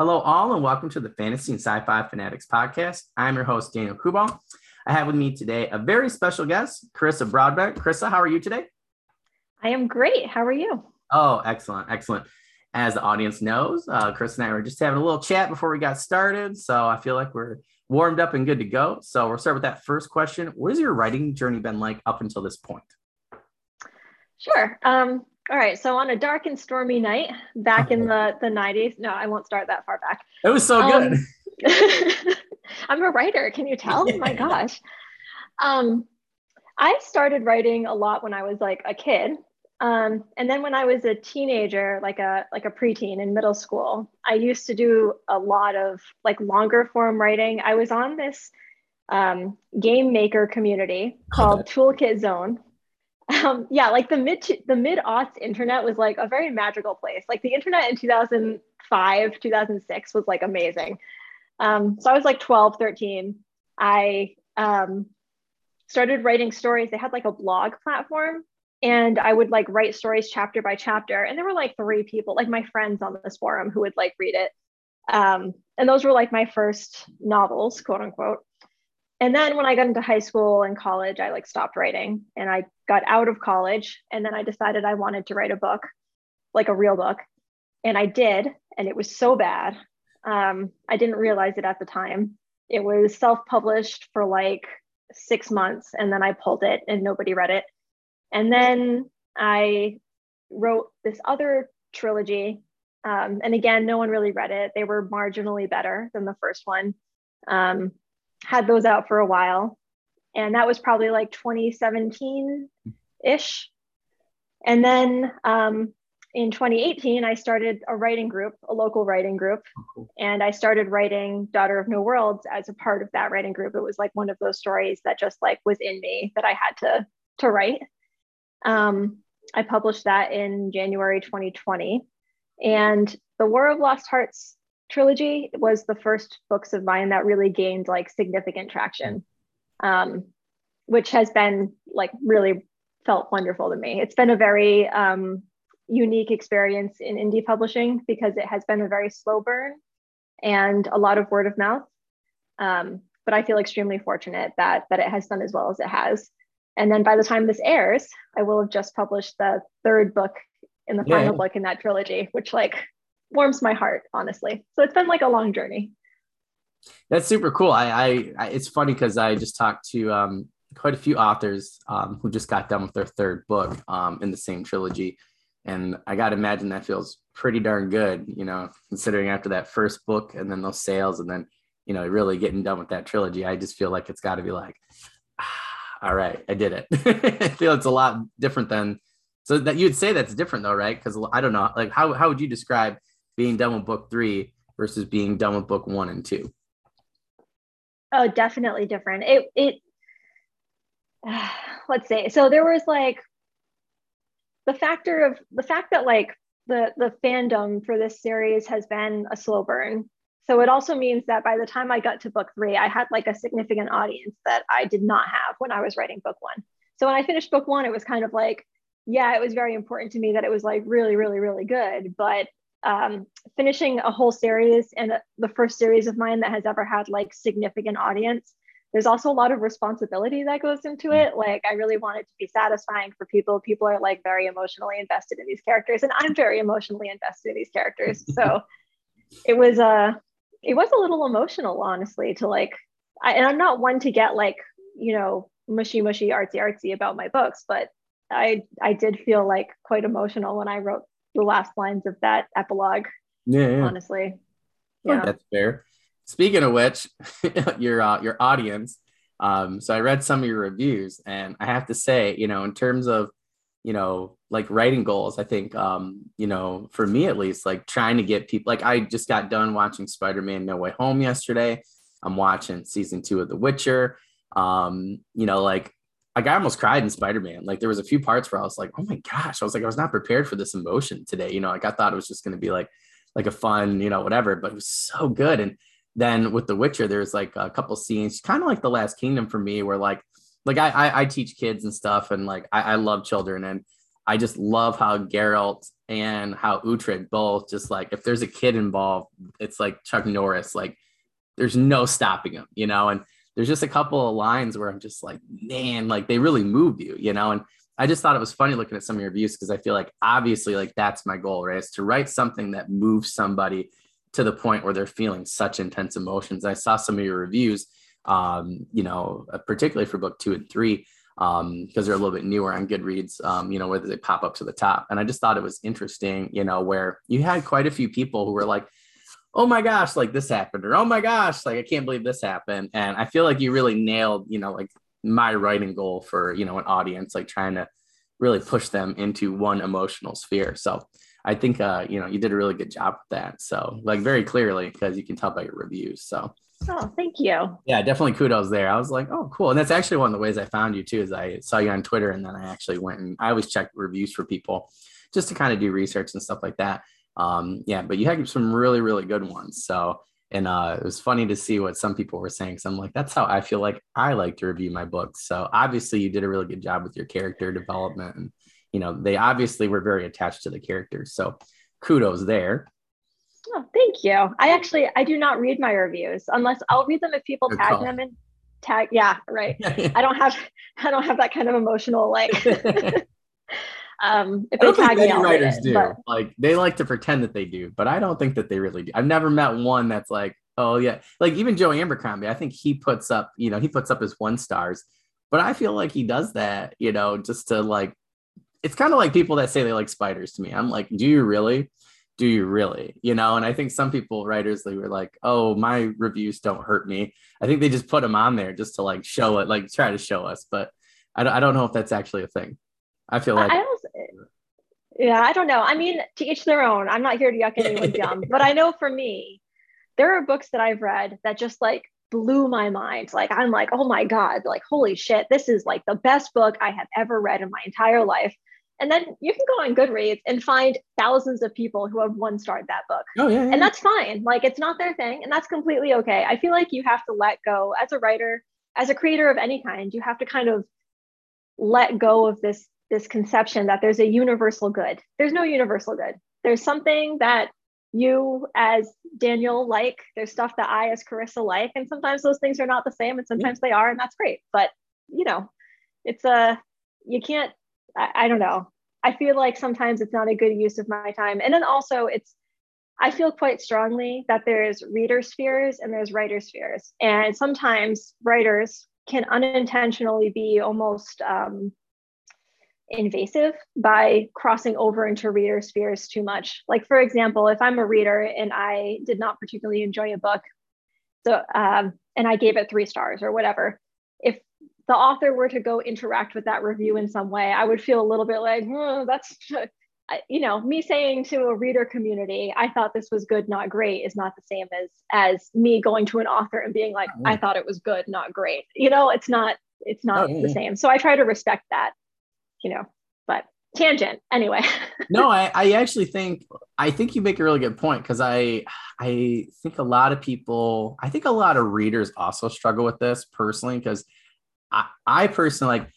Hello, all, and welcome to the Fantasy and Sci Fi Fanatics podcast. I'm your host, Daniel Kubal. I have with me today a very special guest, Carissa Broadbent. Carissa, how are you today? I am great. How are you? Oh, excellent, excellent. As the audience knows, uh, Chris and I were just having a little chat before we got started. So I feel like we're warmed up and good to go. So we'll start with that first question. What has your writing journey been like up until this point? Sure. Um, all right. So on a dark and stormy night back in the, the 90s, no, I won't start that far back. It was so good. Um, I'm a writer. Can you tell? Yeah. My gosh. Um, I started writing a lot when I was like a kid. Um, and then when I was a teenager, like a like a preteen in middle school, I used to do a lot of like longer form writing. I was on this um, game maker community called Toolkit Zone. Um, yeah, like the mid the mid aughts internet was like a very magical place. Like the internet in 2005, 2006 was like amazing. Um, so I was like 12, 13. I um, started writing stories. They had like a blog platform and I would like write stories chapter by chapter. And there were like three people, like my friends on this forum who would like read it. Um, and those were like my first novels, quote unquote. And then when I got into high school and college, I like stopped writing and I got out of college. And then I decided I wanted to write a book, like a real book. And I did. And it was so bad. Um, I didn't realize it at the time. It was self published for like six months and then I pulled it and nobody read it. And then I wrote this other trilogy. Um, and again, no one really read it. They were marginally better than the first one. Um, had those out for a while. And that was probably like 2017 ish. And then um, in 2018, I started a writing group, a local writing group, and I started writing Daughter of No Worlds as a part of that writing group. It was like one of those stories that just like was in me that I had to to write. Um, I published that in January 2020. And the War of Lost Hearts trilogy was the first books of mine that really gained like significant traction, um, which has been like really felt wonderful to me. It's been a very um, unique experience in indie publishing because it has been a very slow burn and a lot of word of mouth. Um, but I feel extremely fortunate that that it has done as well as it has. And then by the time this airs, I will have just published the third book in the final book in that trilogy, which like warms my heart, honestly. So it's been like a long journey. That's super cool. I, I, I it's funny because I just talked to um, quite a few authors um, who just got done with their third book um, in the same trilogy, and I got to imagine that feels pretty darn good, you know, considering after that first book and then those sales, and then you know really getting done with that trilogy. I just feel like it's got to be like. Ah, all right, I did it. I feel it's a lot different than so that you'd say that's different though, right? Because I don't know, like how how would you describe being done with book three versus being done with book one and two? Oh, definitely different. It it uh, let's say so there was like the factor of the fact that like the the fandom for this series has been a slow burn so it also means that by the time I got to book three, I had like a significant audience that I did not have when I was writing book one. So when I finished book one, it was kind of like, yeah, it was very important to me that it was like really, really, really good. But um, finishing a whole series and the first series of mine that has ever had like significant audience, there's also a lot of responsibility that goes into it. Like I really want it to be satisfying for people. People are like very emotionally invested in these characters, and I'm very emotionally invested in these characters. So it was a uh, it was a little emotional, honestly, to like, I, and I'm not one to get like, you know, mushy, mushy, artsy, artsy about my books, but I, I did feel like quite emotional when I wrote the last lines of that epilogue. Yeah, yeah. honestly. Yeah, that's fair. Speaking of which, your uh, your audience. Um, so I read some of your reviews, and I have to say, you know, in terms of you know like writing goals i think um you know for me at least like trying to get people like i just got done watching spider-man no way home yesterday i'm watching season two of the witcher um you know like like i almost cried in spider-man. Like there was a few parts where i was like oh my gosh. I was like i was not prepared for this emotion today. You know like i thought it was just going to be like like a fun you know whatever but it was so good. And then with the witcher there's like a couple scenes kind of like the last kingdom for me where like like I, I, I teach kids and stuff and like I, I love children and I just love how Geralt and how Uhtred both just like if there's a kid involved, it's like Chuck Norris, like there's no stopping him, you know. And there's just a couple of lines where I'm just like, man, like they really move you, you know. And I just thought it was funny looking at some of your reviews because I feel like obviously like that's my goal, right? Is to write something that moves somebody to the point where they're feeling such intense emotions. I saw some of your reviews, um, you know, particularly for book two and three um, because they're a little bit newer on Goodreads, um, you know, where they pop up to the top. And I just thought it was interesting, you know, where you had quite a few people who were like, oh my gosh, like this happened, or oh my gosh, like I can't believe this happened. And I feel like you really nailed, you know, like my writing goal for, you know, an audience, like trying to really push them into one emotional sphere. So I think, uh, you know, you did a really good job with that. So, like, very clearly, because you can tell by your reviews. So, Oh, thank you. Yeah, definitely kudos there. I was like, oh, cool. And that's actually one of the ways I found you too, is I saw you on Twitter and then I actually went and I always check reviews for people just to kind of do research and stuff like that. Um, yeah, but you had some really, really good ones. So, and uh, it was funny to see what some people were saying. So I'm like, that's how I feel like I like to review my books. So obviously, you did a really good job with your character development, and you know, they obviously were very attached to the characters. So kudos there. Oh, thank you. I actually I do not read my reviews unless I'll read them if people Good tag call. them and tag. Yeah, right. I don't have I don't have that kind of emotional like. um, if I don't think many writers it, do. But... Like they like to pretend that they do, but I don't think that they really do. I've never met one that's like, oh yeah, like even Joe Abercrombie. I think he puts up, you know, he puts up his one stars, but I feel like he does that, you know, just to like. It's kind of like people that say they like spiders to me. I'm like, do you really? do you really you know and i think some people writers they were like oh my reviews don't hurt me i think they just put them on there just to like show it like try to show us but i don't, I don't know if that's actually a thing i feel like I also, yeah i don't know i mean to each their own i'm not here to yuck anyone's yum but i know for me there are books that i've read that just like blew my mind like i'm like oh my god like holy shit this is like the best book i have ever read in my entire life and then you can go on Goodreads and find thousands of people who have one starred that book. Oh, yeah, yeah. And that's fine. Like it's not their thing. And that's completely okay. I feel like you have to let go as a writer, as a creator of any kind, you have to kind of let go of this this conception that there's a universal good. There's no universal good. There's something that you as Daniel like, there's stuff that I as Carissa like, and sometimes those things are not the same and sometimes they are, and that's great. But you know, it's a you can't I, I don't know. I feel like sometimes it's not a good use of my time. And then also it's I feel quite strongly that there's reader spheres and there's writer spheres. And sometimes writers can unintentionally be almost um, invasive by crossing over into reader spheres too much. Like, for example, if I'm a reader and I did not particularly enjoy a book, so um, and I gave it three stars or whatever, if the author were to go interact with that review in some way, I would feel a little bit like, oh, that's, you know, me saying to a reader community, I thought this was good, not great, is not the same as as me going to an author and being like, I thought it was good, not great. You know, it's not, it's not oh, the same. So I try to respect that, you know, but tangent anyway. no, I, I actually think I think you make a really good point because I I think a lot of people, I think a lot of readers also struggle with this personally because I, I personally like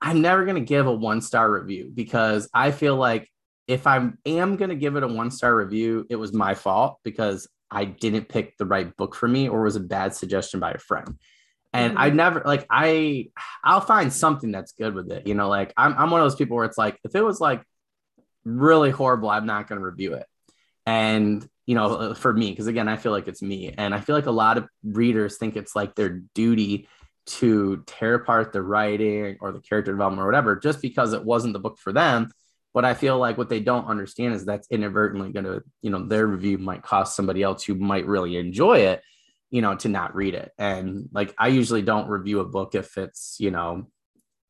I'm never going to give a one star review because I feel like if I am going to give it a one star review, it was my fault because I didn't pick the right book for me or was a bad suggestion by a friend. And mm-hmm. I never like I I'll find something that's good with it. You know, like I'm I'm one of those people where it's like if it was like really horrible, I'm not going to review it. And you know, for me, because again, I feel like it's me, and I feel like a lot of readers think it's like their duty to tear apart the writing or the character development or whatever just because it wasn't the book for them but i feel like what they don't understand is that's inadvertently going to you know their review might cost somebody else who might really enjoy it you know to not read it. And like i usually don't review a book if it's you know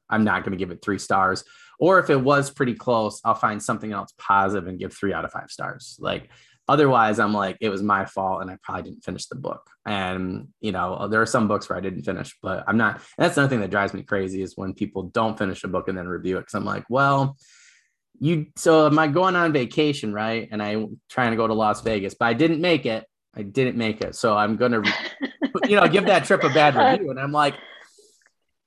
i'm not going to give it three stars or if it was pretty close i'll find something else positive and give three out of five stars. Like otherwise i'm like it was my fault and i probably didn't finish the book. And you know there are some books where i didn't finish but i'm not that's another thing that drives me crazy is when people don't finish a book and then review it because i'm like well you so am i going on vacation right? And i'm trying to go to las vegas but i didn't make it i didn't make it so i'm gonna you know give that trip a bad review and i'm like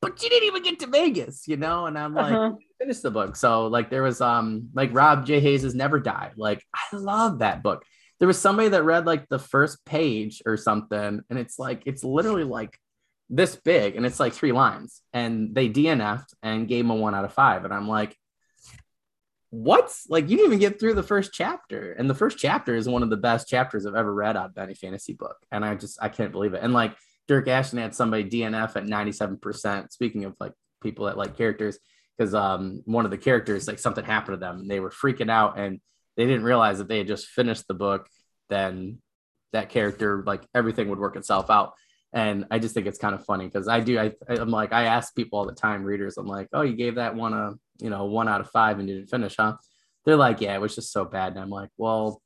but you didn't even get to vegas you know and i'm like uh-huh. finished the book. So like there was um like Rob J. Hayes's Never Die. Like I love that book. There was somebody that read like the first page or something, and it's like it's literally like this big and it's like three lines. And they DNF'd and gave him a one out of five. And I'm like, what? Like you didn't even get through the first chapter. And the first chapter is one of the best chapters I've ever read out of any fantasy book. And I just I can't believe it. And like Dyrk Ashton had somebody DNF at 97%. Speaking of like people that like characters, because um one of the characters like something happened to them and they were freaking out and they didn't realize that they had just finished the book, then that character like everything would work itself out. And I just think it's kind of funny because I do I I'm like I ask people all the time, readers, I'm like, oh, you gave that one a you know, one out of five and didn't finish, huh? They're like, yeah, it was just so bad. And I'm like, well,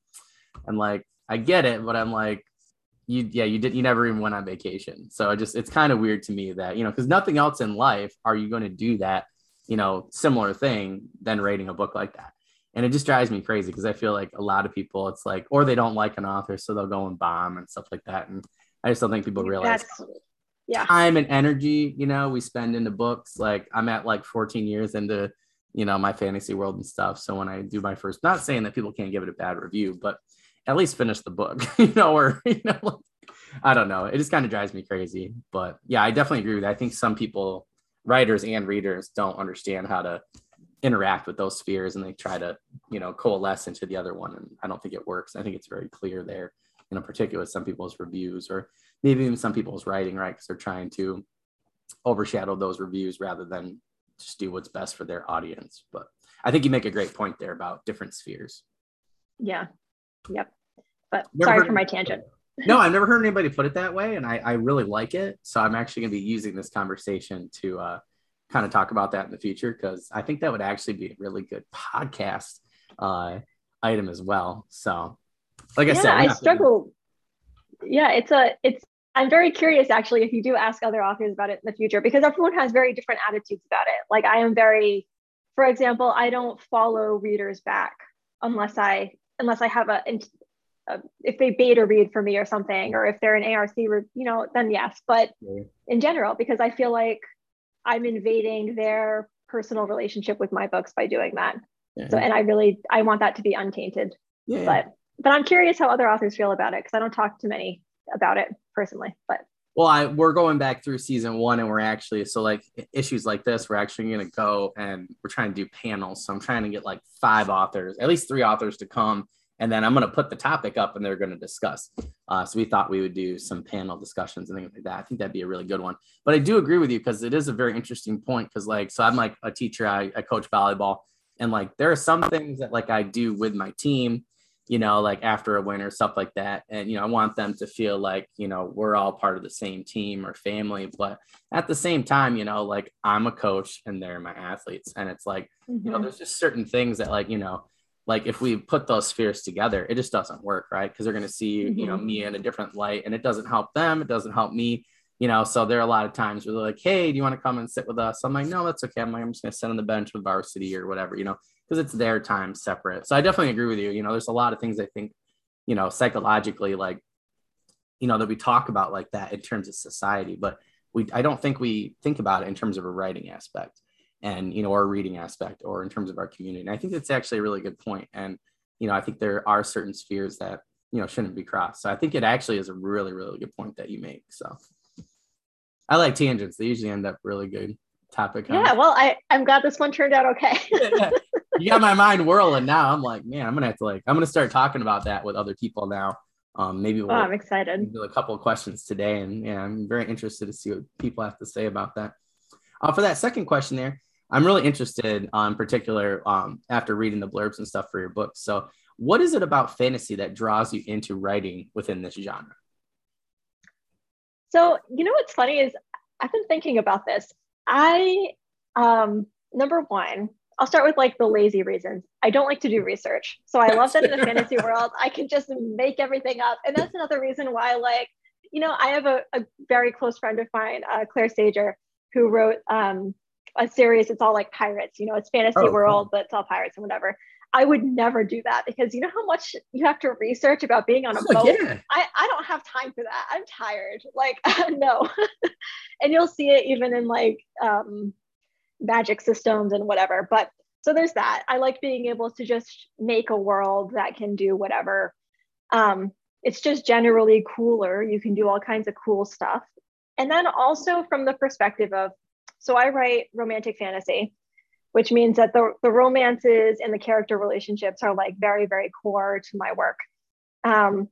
I'm like, I get it, but I'm like, you, yeah, you did, you never even went on vacation. So I just, it's kind of weird to me that, you know, because nothing else in life are you going to do that, you know, similar thing than writing a book like that. And it just drives me crazy because I feel like a lot of people, it's like, or they don't like an author, so they'll go and bomb and stuff like that. And I just don't think people realize That's, yeah. time and energy, you know, we spend into books. Like I'm at like 14 years into you know my fantasy world and stuff. So when i do my first not saying that people can't give it a bad review but at least finish the book you know or you know like, i don't know. It just kind of drives me crazy. But yeah i definitely agree with that. I think some people writers and readers don't understand how to interact with those spheres and they try to you know coalesce into the other one and i don't think it works. I think it's very clear there in particular some people's reviews or maybe even some people's writing right because they're trying to overshadow those reviews rather than just do what's best for their audience. But I think you make a great point there about different spheres. Yeah. Yep. But never sorry for my tangent. no, I've never heard anybody put it that way, and I, I really like it. So I'm actually going to be using this conversation to uh, kind of talk about that in the future because I think that would actually be a really good podcast uh, item as well. So, like I yeah, said, I struggle. Yeah, it's a it's I'm very curious actually if you do ask other authors about it in the future because everyone has very different attitudes about it. Like I am very, for example, I don't follow readers back unless I unless I have a, a if they beta read for me or something, or if they're an ARC, you know, then yes. But in general, because I feel like I'm invading their personal relationship with my books by doing that. Yeah. So, and I really I want that to be untainted. Yeah. But but I'm curious how other authors feel about it because I don't talk to many about it personally. But well, I we're going back through season one, and we're actually so like issues like this, we're actually going to go and we're trying to do panels. So I'm trying to get like five authors, at least three authors to come, and then I'm going to put the topic up, and they're going to discuss. Uh, so we thought we would do some panel discussions and things like that. I think that'd be a really good one. But I do agree with you because it is a very interesting point. Because like, so I'm like a teacher, I, I coach volleyball, and like there are some things that like I do with my team you know, like after a win or stuff like that. And, you know, I want them to feel like, you know, we're all part of the same team or family. But at the same time, you know, like I'm a coach and they're my athletes. And it's like, mm-hmm. you know, mm-hmm. there's just certain things that, like, you know, like if we put those spheres together, it just doesn't work, right? Because they're going to see, mm-hmm. you know, mm-hmm. me in a different light and it doesn't help them. It doesn't help me. You know, so there are a lot of times where they're like, "Hey, do you want to come and sit with us?" I'm like, "No, that's okay. I'm like, I'm just gonna sit on the bench with varsity or whatever." You know, because it's their time separate. So I definitely agree with you. You know, there's a lot of things I think, you know, psychologically, like, you know, that we talk about like that in terms of society, but we, I don't think we think about it in terms of a writing aspect and, you know, or a reading aspect or in terms of our community. And I think that's actually a really good point. And, you know, I think there are certain spheres that, you know, shouldn't be crossed. So I think it actually is a really, really good point that you make. So I like tangents. They usually end up really good topic. Yeah, well, I I'm glad this one turned out okay. you got my mind whirling now. I'm like, man, I'm gonna have to like, I'm gonna start talking about that with other people now. Um, maybe we'll oh, I'm excited. Do a couple of questions today, and yeah, I'm very interested to see what people have to say about that. Uh, for that second question, there, I'm really interested, on um, particular, um, after reading the blurbs and stuff for your book. So, what is it about fantasy that draws you into writing within this genre? So, you know what's funny is I've been thinking about this. I um number one, I'll start with like the lazy reasons. I don't like to do research. So I love that in the fantasy world, I can just make everything up. And that's another reason why, like, you know, I have a, a very close friend of mine, uh, Clare Sager, who wrote um, a series. It's all like pirates, you know, it's fantasy oh, world, cool. but it's all pirates and whatever. I would never do that because you know how much you have to research about being on a oh, boat. Yeah. I, I don't have time for that. I'm tired. Like no. and you'll see it even in like um magic systems and whatever. But so there's that. I like being able to just make a world that can do whatever. Um, it's just generally cooler. You can do all kinds of cool stuff. And then also from the perspective of, so I write romantic fantasy, which means that the, the romances and the character relationships are like very, very core to my work. Um,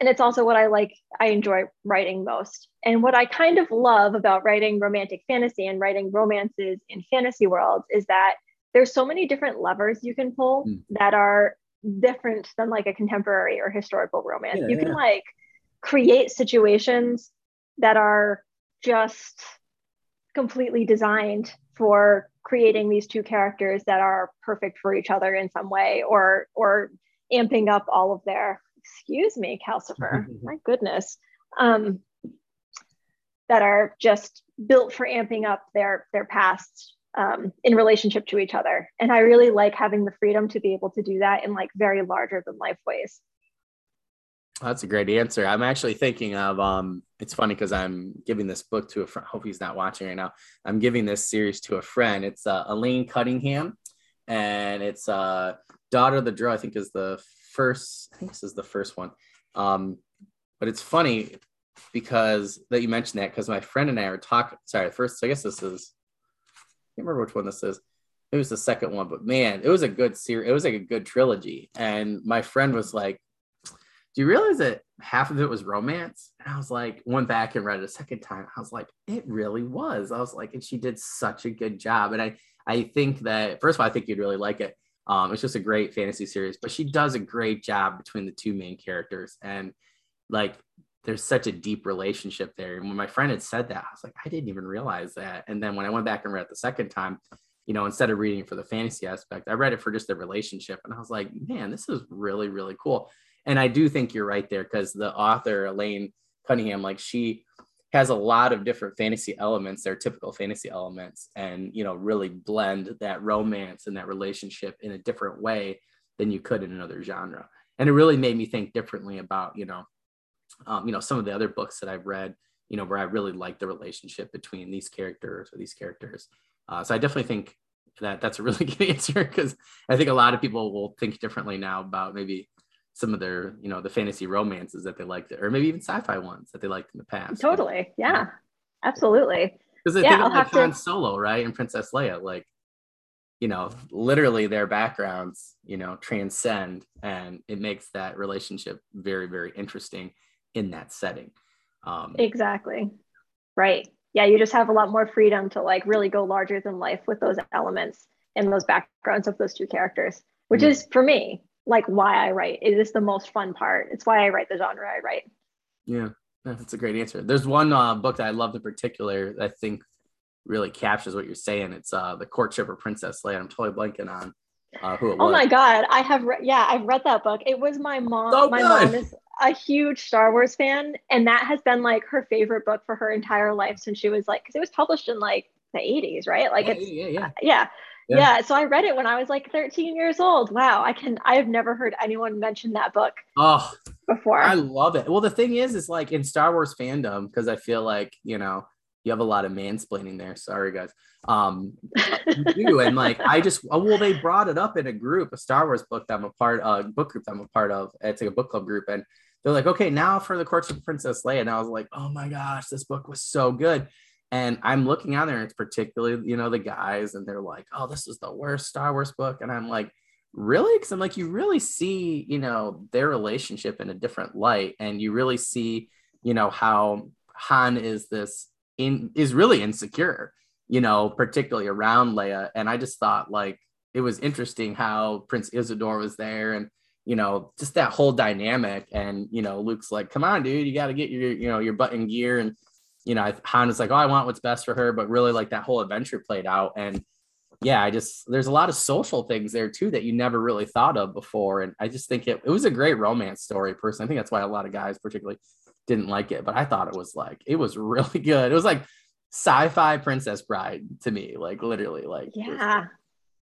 and it's also what I like, I enjoy writing most. And what I kind of love about writing romantic fantasy and writing romances in fantasy worlds is that there's so many different levers you can pull mm. that are different than like a contemporary or historical romance. Yeah, you can yeah. like create situations that are just completely designed for creating these two characters that are perfect for each other in some way or or amping up all of their excuse me calcifer my goodness um, that are just built for amping up their their past um, in relationship to each other and i really like having the freedom to be able to do that in like very larger than life ways that's a great answer. I'm actually thinking of um it's funny because I'm giving this book to a friend. Hope he's not watching right now. I'm giving this series to a friend. It's uh, Elaine Cunningham, and it's uh Daughter of the Drow, I think is the first, I think this is the first one. Um, but it's funny because that you mentioned that because my friend and I were talking. Sorry, first, I guess this is I can't remember which one this is. It was the second one, but man, it was a good series. It was like a good trilogy. And my friend was like, do you realize that half of it was romance? And I was like, went back and read it a second time. I was like, it really was. I was like, and she did such a good job. And I, I think that first of all, I think you'd really like it. Um, it's just a great fantasy series, but she does a great job between the two main characters. And like, there's such a deep relationship there. And when my friend had said that, I was like, I didn't even realize that. And then when I went back and read it the second time, you know, instead of reading for the fantasy aspect, I read it for just the relationship. And I was like, man, this is really, really cool and I do think you're right there because the author Elaine Cunningham, like she has a lot of different fantasy elements, they're typical fantasy elements, and you know, really blend that romance and that relationship in a different way than you could in another genre. And it really made me think differently about, you know, um, you know, some of the other books that I've read, you know, where I really like the relationship between these characters or these characters. Uh, so I definitely think that that's a really good answer because I think a lot of people will think differently now about maybe some of their, you know, the fantasy romances that they liked, or maybe even sci-fi ones that they liked in the past. Totally. Yeah. yeah. Absolutely. Because yeah, think of like Han to... Solo, right? And Princess Leia, like, you know, literally their backgrounds, you know, transcend and it makes that relationship very, very interesting in that setting. Um, exactly. Right. Yeah. You just have a lot more freedom to like really go larger than life with those elements and those backgrounds of those two characters, which mm-hmm. is for me like why I write. It is the most fun part. It's why I write the genre I write. Yeah, that's a great answer. There's one uh, book that I loved in particular that I think really captures what you're saying. It's uh, The Courtship of Princess Leia. I'm totally blanking on uh, who it was. Oh my God. I have, re- yeah, I've read that book. It was my mom. So my mom is a huge Star Wars fan. And that has been like her favorite book for her entire life since she was like, because it was published in like the 80s, right? Like yeah, it's, yeah, yeah. yeah. Yeah. yeah. So I read it when I was like 13 years old. Wow. I can, I have never heard anyone mention that book. Oh, before. I love it. Well, the thing is, is like in Star Wars fandom, because I feel like, you know, you have a lot of mansplaining there. Sorry, guys. Um, do. And like, I just, oh, well, they brought it up in a group, a Star Wars book that I'm a part of, book group that I'm a part of. It's like a book club group. And they're like, okay, now for the Courtship of Princess Leia. And I was like, oh my gosh, this book was so good. And I'm looking out there, and it's particularly, you know, the guys, and they're like, oh, this is the worst Star Wars book. And I'm like, really? Because I'm like, you really see, you know, their relationship in a different light. And you really see, you know, how Han is this in is really insecure, you know, particularly around Leia. And I just thought like it was interesting how Prince Isolder was there and you know, just that whole dynamic. And, you know, Luke's like, come on, dude, you got to get your, you know, your butt in gear. And you know, Han like, oh, I want what's best for her, but really like that whole adventure played out. And yeah, I just there's a lot of social things there too that you never really thought of before. And I just think it, it was a great romance story, personally. I think that's why a lot of guys particularly didn't like it, but I thought it was like it was really good. It was like sci-fi princess bride to me, like literally, like yeah.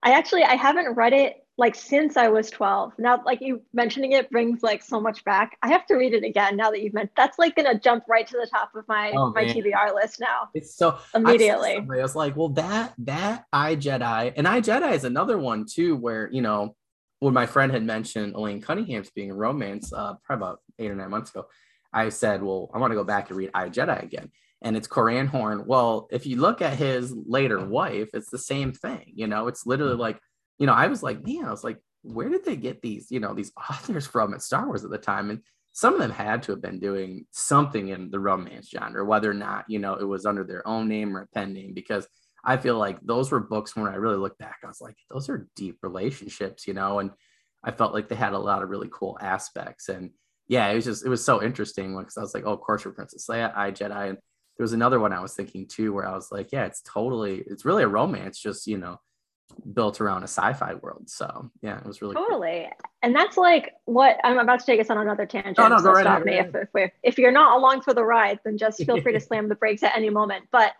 I actually I haven't read it like since I was 12. Now, like you mentioning it brings like so much back. I have to read it again now that you've mentioned. That's like gonna jump right to the top of my oh, my TBR list now. It's so immediately. I, I was like, well, that that I Jedi and I Jedi is another one too, where you know when my friend had mentioned Elaine Cunningham's being a romance, uh, probably about eight or nine months ago, I said, well, I want to go back and read I Jedi again. And it's Corran Horn. Well, if you look at his later wife, it's the same thing. You know, it's literally like you know, I was like, man, I was like, where did they get these, you know, these authors from at Star Wars at the time? And some of them had to have been doing something in the romance genre, whether or not, you know, it was under their own name or a pen name, because I feel like those were books when I really look back, I was like, those are deep relationships, you know, and I felt like they had a lot of really cool aspects. And yeah, it was just, it was so interesting because I was like, oh, of course, you're Princess Leia, I Jedi. And there was another one I was thinking too, where I was like, yeah, it's totally, it's really a romance, just, you know, built around a sci-fi world. So yeah, it was really totally. Cool. And that's like what I'm about to take us on another tangent. No, no, so right stop me if, if, we're, if you're not along for the ride, then just feel free to slam the brakes at any moment. But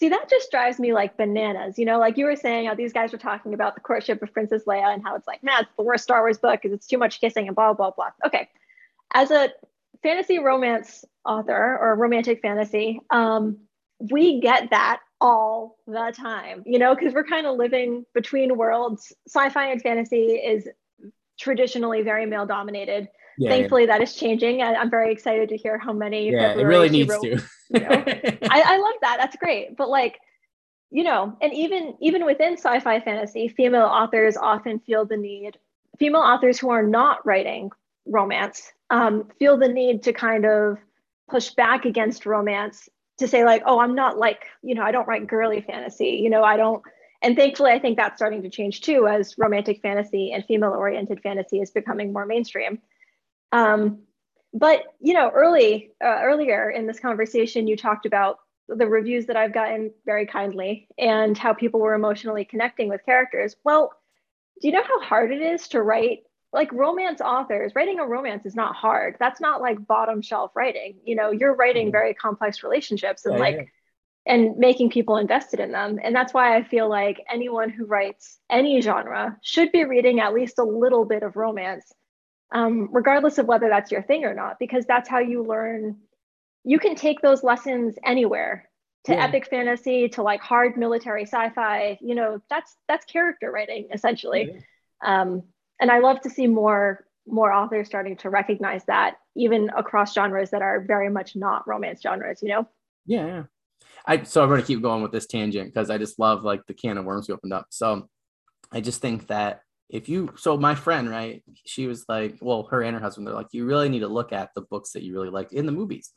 see, that just drives me like bananas. You know, like you were saying, how these guys were talking about the courtship of Princess Leia and how it's like, man, it's the worst Star Wars book because it's too much kissing and blah blah blah. Okay, as a fantasy romance author or romantic fantasy, um, we get that all the time, you know, because we're kind of living between worlds. Sci fi and fantasy is traditionally very male dominated. Yeah, Thankfully, yeah. that is changing. And I'm very excited to hear how many. Yeah, it really needs wrote, to. you know, I, I love that. That's great. But like, you know, and even even within sci-fi fantasy, female authors often feel the need. Female authors who are not writing romance um, feel the need to kind of push back against romance to say like oh i'm not like you know i don't write girly fantasy you know i don't and thankfully i think that's starting to change too as romantic fantasy and female oriented fantasy is becoming more mainstream. Um, but you know early uh, earlier in this conversation you talked about the reviews that i've gotten very kindly and how people were emotionally connecting with characters. Well do you know how hard it is to write like romance authors writing a romance is not hard that's not like bottom shelf writing you know you're writing mm-hmm. very complex relationships and yeah, like yeah. and making people invested in them and that's why i feel like anyone who writes any genre should be reading at least a little bit of romance um, regardless of whether that's your thing or not because that's how you learn you can take those lessons anywhere to yeah. epic fantasy to like hard military sci-fi you know that's that's character writing essentially um, and I love to see more more authors starting to recognize that even across genres that are very much not romance genres, you know? Yeah. I so I'm gonna keep going with this tangent because I just love like the can of worms you opened up. So I just think that if you so my friend, right, she was like, well, her and her husband, they're like, you really need to look at the books that you really liked in the movies.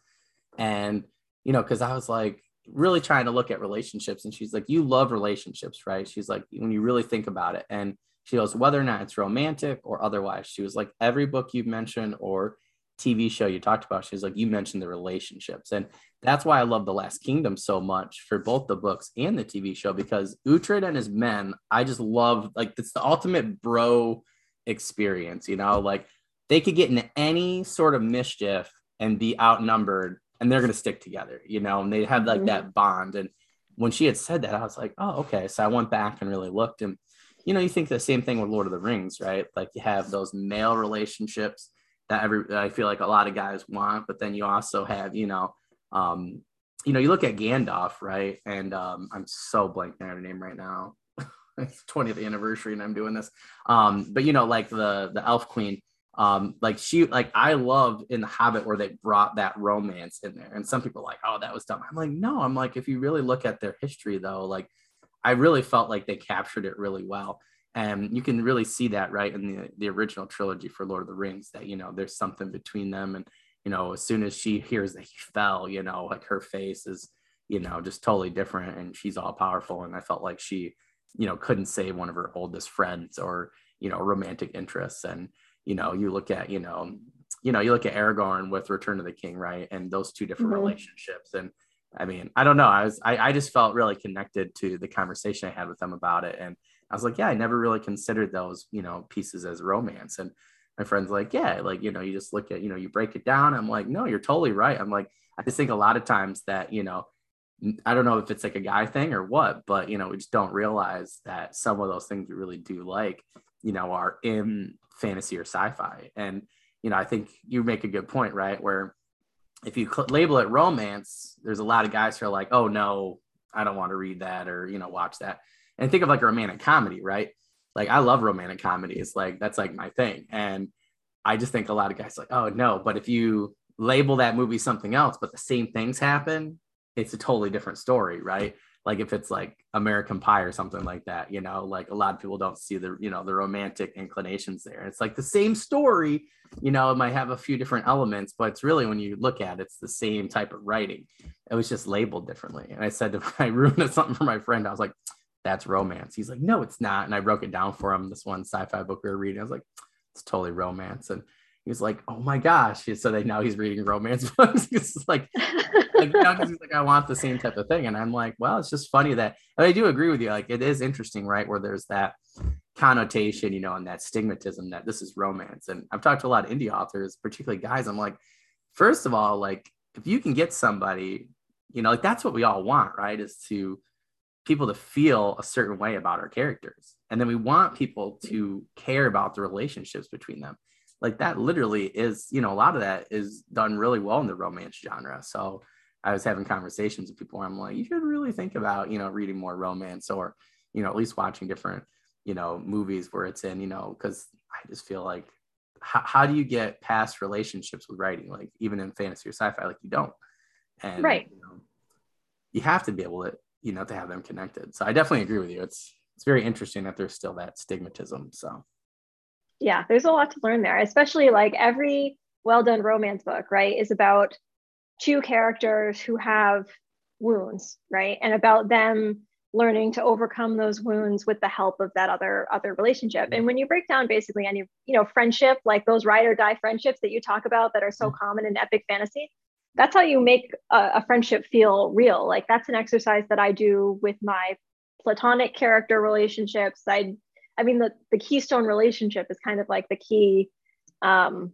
And you know, because I was like really trying to look at relationships, and she's like, you love relationships, right? She's like, when you really think about it. And she goes, whether or not it's romantic or otherwise, she was like, every book you've mentioned or TV show you talked about, she's like, you mentioned the relationships. And that's why I love The Last Kingdom so much for both the books and the TV show, because Uhtred and his men, I just love, like, it's the ultimate bro experience, you know, like they could get into any sort of mischief and be outnumbered and they're going to stick together, you know, and they have like mm-hmm. that bond. And when she had said that, I was like, oh, okay. So I went back and really looked and you know, you think the same thing with Lord of the Rings, right? Like you have those male relationships that every that I feel like a lot of guys want, but then you also have, you know, um, you know, you look at Gandalf, right? And um, I'm so blanking on her name right now. it's 20th anniversary, and I'm doing this. Um, but you know, like the the Elf Queen, um, like she, like I loved in the Hobbit where they brought that romance in there, and some people like, oh, that was dumb. I'm like, no, I'm like, if you really look at their history though, like I really felt like they captured it really well. And you can really see that right in the, the original trilogy for Lord of the Rings that, you know, there's something between them. And, you know, as soon as she hears that he fell, you know, like her face is, you know, just totally different and she's all powerful. And I felt like she, you know, couldn't save one of her oldest friends or, you know, romantic interests. And, you know, you look at, you know, you know, you look at Aragorn with Return of the King, right? And those two different mm-hmm. relationships. And I mean, I don't know. I was, I, I just felt really connected to the conversation I had with them about it. And I was like, yeah, I never really considered those, you know, pieces as romance. And my friend's like, yeah, like, you know, you just look at, you know, you break it down. I'm like, no, you're totally right. I'm like, I just think a lot of times that, you know, I don't know if it's like a guy thing or what, but, you know, we just don't realize that some of those things we really do like you know, are in fantasy or sci-fi. And you know, I think you make a good point, right? Where if you cl- label it romance, there's a lot of guys who are like, "Oh no, I don't want to read that or you know watch that." And think of like a romantic comedy, right? Like I love romantic comedies, like that's like my thing. And I just think a lot of guys like, "Oh no," but if you label that movie something else, but the same things happen, it's a totally different story, right? Like if it's like American Pie or something like that, you know, like a lot of people don't see the, you know, the romantic inclinations there. It's like the same story, you know, it might have a few different elements, but it's really when you look at it, it's the same type of writing. It was just labeled differently. And I said to I ruined something for my friend. I was like, that's romance. He's like, no, it's not. And I broke it down for him. This one sci-fi book we were reading. I was like, it's totally romance. And he was like, "Oh my gosh!" So they now he's reading romance books. it's like, like you know, he's like, "I want the same type of thing," and I'm like, "Well, it's just funny that." I do agree with you. Like, it is interesting, right? Where there's that connotation, you know, and that stigmatism that this is romance. And I've talked to a lot of indie authors, particularly guys. I'm like, first of all, like if you can get somebody, you know, like that's what we all want, right? Is to people to feel a certain way about our characters. And then we want people to care about the relationships between them like that literally is you know a lot of that is done really well in the romance genre so i was having conversations with people where i'm like you should really think about you know reading more romance or you know at least watching different you know movies where it's in you know because i just feel like how, how do you get past relationships with writing like even in fantasy or sci-fi? Like you don't. And right. you, know, you have to be able to you know to have them connected. So i definitely agree with you. It's it's very interesting that there's still that stigmatism so. Yeah, there's a lot to learn there, especially like every well done romance book, right, is about two characters who have wounds, right? And about them learning to overcome those wounds with the help of that other other relationship. And when you break down basically any, you know, friendship, like those ride or die friendships that you talk about that are so common in epic fantasy, that's how you make a, a friendship feel real. Like that's an exercise that I do with my platonic character relationships. I I mean, the, the keystone relationship is kind of like the key, um,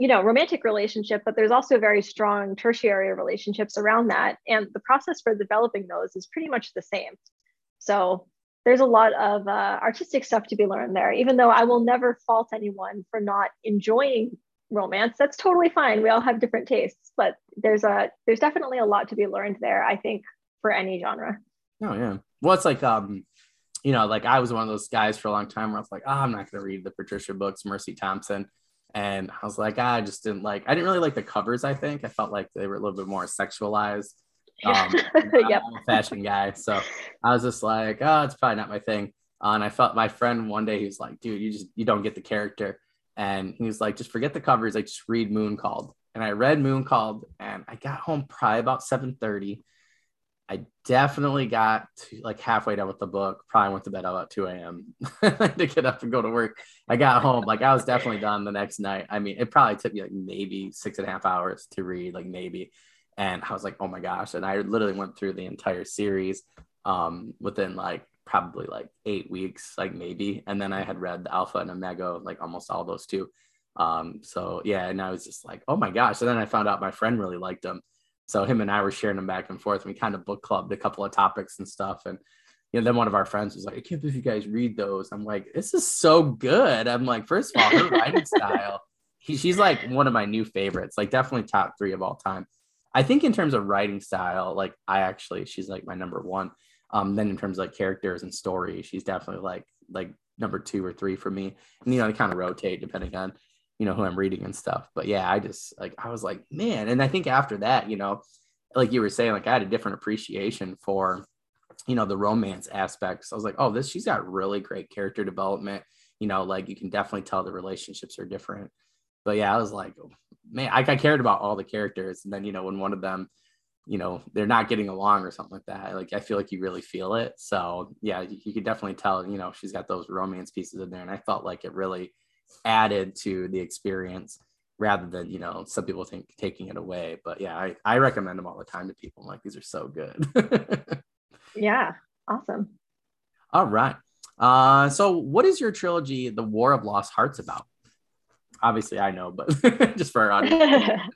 you know, romantic relationship, but there's also very strong tertiary relationships around that. And the process for developing those is pretty much the same. So there's a lot of uh, artistic stuff to be learned there, even though I will never fault anyone for not enjoying romance. That's totally fine. We all have different tastes, but there's a, there's definitely a lot to be learned there, I think, for any genre. Oh yeah. Well, it's like, um, you know, like I was one of those guys for a long time where I was like, oh, I'm not going to read the Patricia books, Mercy Thompson. And I was like, ah, I just didn't like, I didn't really like the covers. I think I felt like they were a little bit more sexualized. Um, yep. Fashion guy. So I was just like, oh, it's probably not my thing. Uh, and I felt my friend one day, he was like, dude, you just, you don't get the character. And he was like, just forget the covers. Like just read Moon Called. And I read Moon Called and I got home probably about 730 I definitely got to like halfway done with the book. Probably went to bed about 2 a.m. to get up and go to work. I got home, like I was definitely done the next night. I mean, it probably took me like maybe six and a half hours to read, like maybe. And I was like, oh my gosh. And I literally went through the entire series um, within like probably like eight weeks, like maybe. And then I had read the Alpha and Omega, like almost all those too. Um, so yeah, and I was just like, oh my gosh. And then I found out my friend really liked them. So him and I were sharing them back and forth. And We kind of book clubbed a couple of topics and stuff. And you know, then one of our friends was like, I can't believe you guys read those. I'm like, this is so good. I'm like, first of all, her writing style, he, she's like one of my new favorites, like definitely top three of all time. I think in terms of writing style, like I actually, she's like my number one. Um, then in terms of like characters and story, she's definitely like like number two or three for me. And you know, they kind of rotate depending on you know who i'm reading and stuff. But yeah i just like i was like man and i think after that you know like you were saying like i had a different appreciation for you know the romance aspects. I was like oh this she's got really great character development. You know like you can definitely tell the relationships are different. But yeah i was like oh, man I, I cared about all the characters. And then you know when one of them you know they're not getting along or something like that like i feel like you really feel it. So yeah you, you could definitely tell you know she's got those romance pieces in there. And i felt like it really added to the experience rather than you know some people think taking it away. But yeah i, I recommend them all the time to people. I'm like these are so good. Yeah awesome. All right. Uh so what is your trilogy the war of lost hearts about? Obviously i know but just for our audience.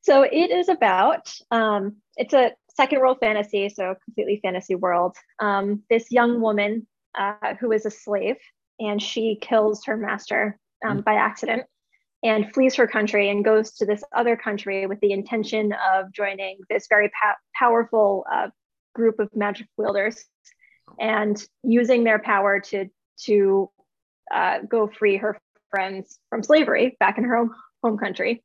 So it is about um it's a second world fantasy so completely fantasy world. Um this young woman uh, who is a slave and she kills her master um, by accident and flees her country and goes to this other country with the intention of joining this very pa- powerful uh, group of magic wielders and using their power to to uh, go free her friends from slavery back in her home, home country.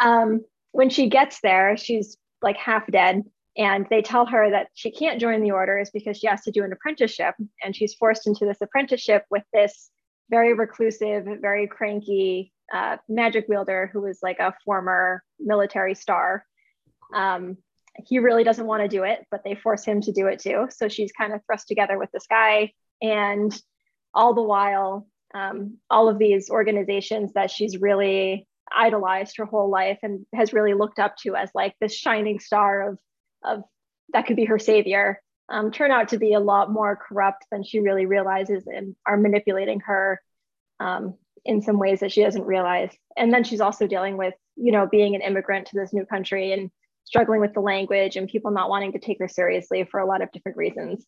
Um, when she gets there, she's like half dead, and they tell her that she can't join the orders because she has to do an apprenticeship, and she's forced into this apprenticeship with this very reclusive, very cranky uh, magic wielder who is like a former military star. Um, he really doesn't want to do it, but they force him to do it too. So she's kind of thrust together with this guy. And all the while, um, all of these organizations that she's really idolized her whole life and has really looked up to as like this shining star of, of that could be her savior um, turn out to be a lot more corrupt than she really realizes and are manipulating her um, in some ways that she doesn't realize. And then she's also dealing with, you know, being an immigrant to this new country and struggling with the language and people not wanting to take her seriously for a lot of different reasons.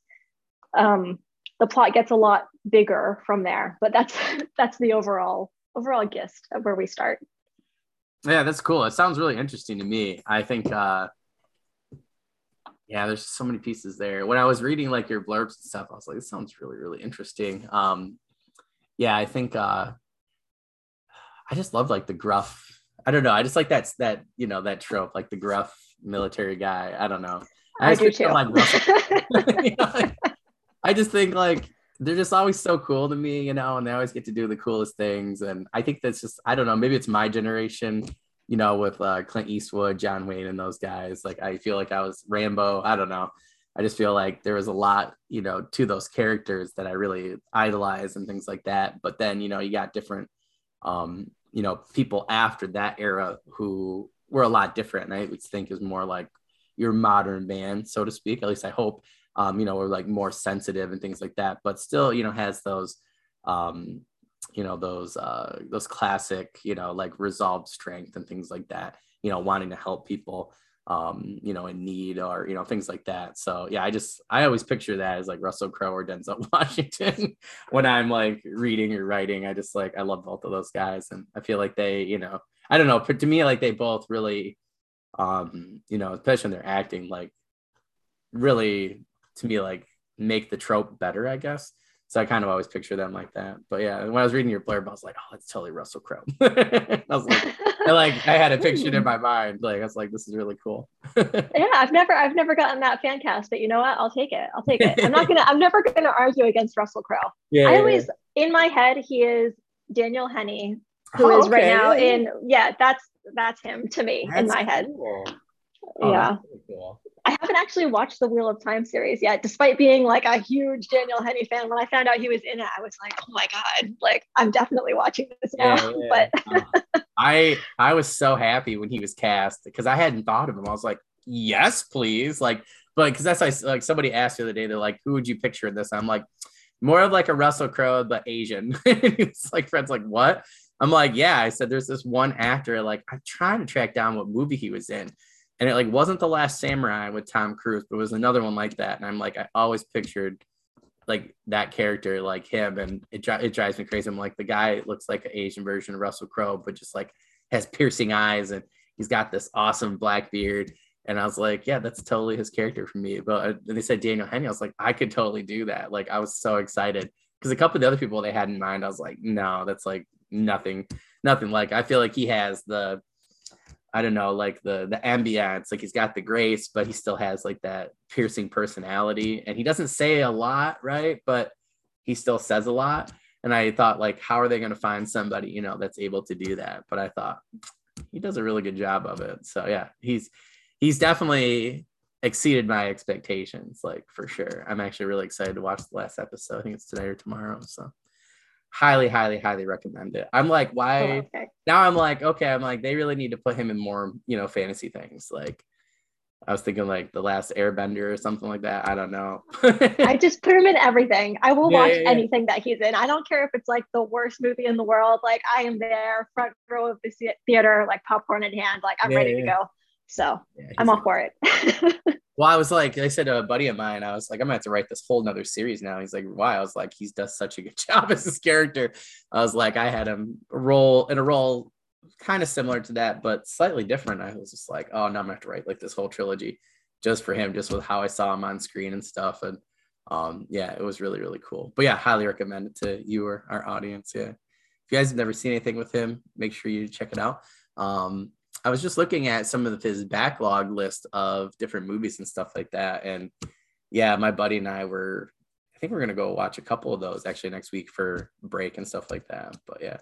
Um, the plot gets a lot bigger from there, but that's that's the overall overall gist of where we start. Yeah, that's cool. It sounds really interesting to me. I think uh yeah, there's so many pieces there. When I was reading like your blurbs and stuff, I was like, this sounds really, really interesting. Um yeah, I think uh I just love like the gruff. I don't know. I just like that that you know that trope, like the gruff military guy. I don't know. I, I do too. Like you know, I just think like they're just always so cool to me, you know, and they always get to do the coolest things. And I think that's just I don't know. Maybe it's my generation, you know, with uh, Clint Eastwood, John Wayne, and those guys. Like I feel like I was Rambo. I don't know. I just feel like there was a lot, you know, to those characters that I really idolize and things like that. But then, you know, you got different um, you know, people after that era who were a lot different. And I would think is more like your modern band, so to speak. At least I hope, um, you know, we're like more sensitive and things like that, but still, you know, has those, um, you know, those, uh, those classic, you know, like resolved strength and things like that, you know, wanting to help people um, you know, in need or, you know, things like that. So yeah, I just, I always picture that as like Russell Crowe or Denzel Washington when I'm like reading or writing. I just like, I love both of those guys. And I feel like they, you know, I don't know, but to me, like they both really, um, you know, especially when they're acting, like really to me, like make the trope better, I guess. So I kind of always picture them like that. But yeah, when I was reading your blurb, I was like, oh, that's totally Russell Crowe. I was like, I like I had it pictured in my mind. Like I was like, this is really cool. yeah, I've never I've never gotten that fan cast, but you know what? I'll take it. I'll take it. I'm not gonna I'm never gonna argue against Russell Crowe. Yeah, I yeah, always yeah. in my head he is Daniel Henney, who oh, is okay. right now in yeah, that's that's him to me that's in my head. Cool. Oh, yeah. Really cool. I haven't actually watched the Wheel of Time series yet, despite being like a huge Daniel Henney fan. When I found out he was in it, I was like, oh my God, like I'm definitely watching this now. Yeah, yeah. But uh, I I was so happy when he was cast because I hadn't thought of him. I was like, yes, please. Like, but because that's like, like somebody asked the other day, they're like, who would you picture in this? I'm like, more of like a Russell Crowe, but Asian. it's like friends like, what? I'm like, yeah. I said, there's this one actor, like, I'm trying to track down what movie he was in and it like wasn't the last samurai with tom cruise but it was another one like that. And i'm like i always pictured like that character like him. And it, it drives me crazy. I'm like the guy looks like an asian version of russell crowe but just like has piercing eyes and he's got this awesome black beard. And i was like yeah that's totally his character for me. But uh, they said daniel henney i was like i could totally do that. Like i was so excited. Because a couple of the other people they had in mind i was like no that's like nothing nothing like i feel like he has the I don't know, like the the ambiance, like he's got the grace, but he still has like that piercing personality. And he doesn't say a lot, right? But he still says a lot. And I thought, like, how are they going to find somebody, you know, that's able to do that? But I thought he does a really good job of it. So yeah, he's he's definitely exceeded my expectations, like for sure. I'm actually really excited to watch the last episode. I think it's today or tomorrow. So highly, highly, highly recommend it. I'm like, why? Oh, okay. Now I'm like, okay, I'm like, they really need to put him in more, you know, fantasy things. Like, I was thinking like the last Airbender or something like that. I don't know. I just put him in everything. I will yeah, watch yeah, yeah. anything that he's in. I don't care if it's like the worst movie in the world. Like I am there, front row of the theater, like popcorn in hand. Like I'm ready to go. So yeah, I'm all for it. well, I was like, I said to a buddy of mine, I was like, I'm gonna have to write this whole nother series now. He's like, why? I was like, he does such a good job as this character. I was like, I had him role in a role kind of similar to that, but slightly different. I was just like, oh now I'm gonna have to write like this whole trilogy just for him, just with how I saw him on screen and stuff. And um, yeah, it was really, really cool. But yeah, highly recommend it to you or our audience. Yeah. If you guys have never seen anything with him, make sure you check it out. Um, I was just looking at some of his backlog list of different movies and stuff like that. And yeah, my buddy and I were, I think we're gonna go watch a couple of those actually next week for break and stuff like that. But yeah,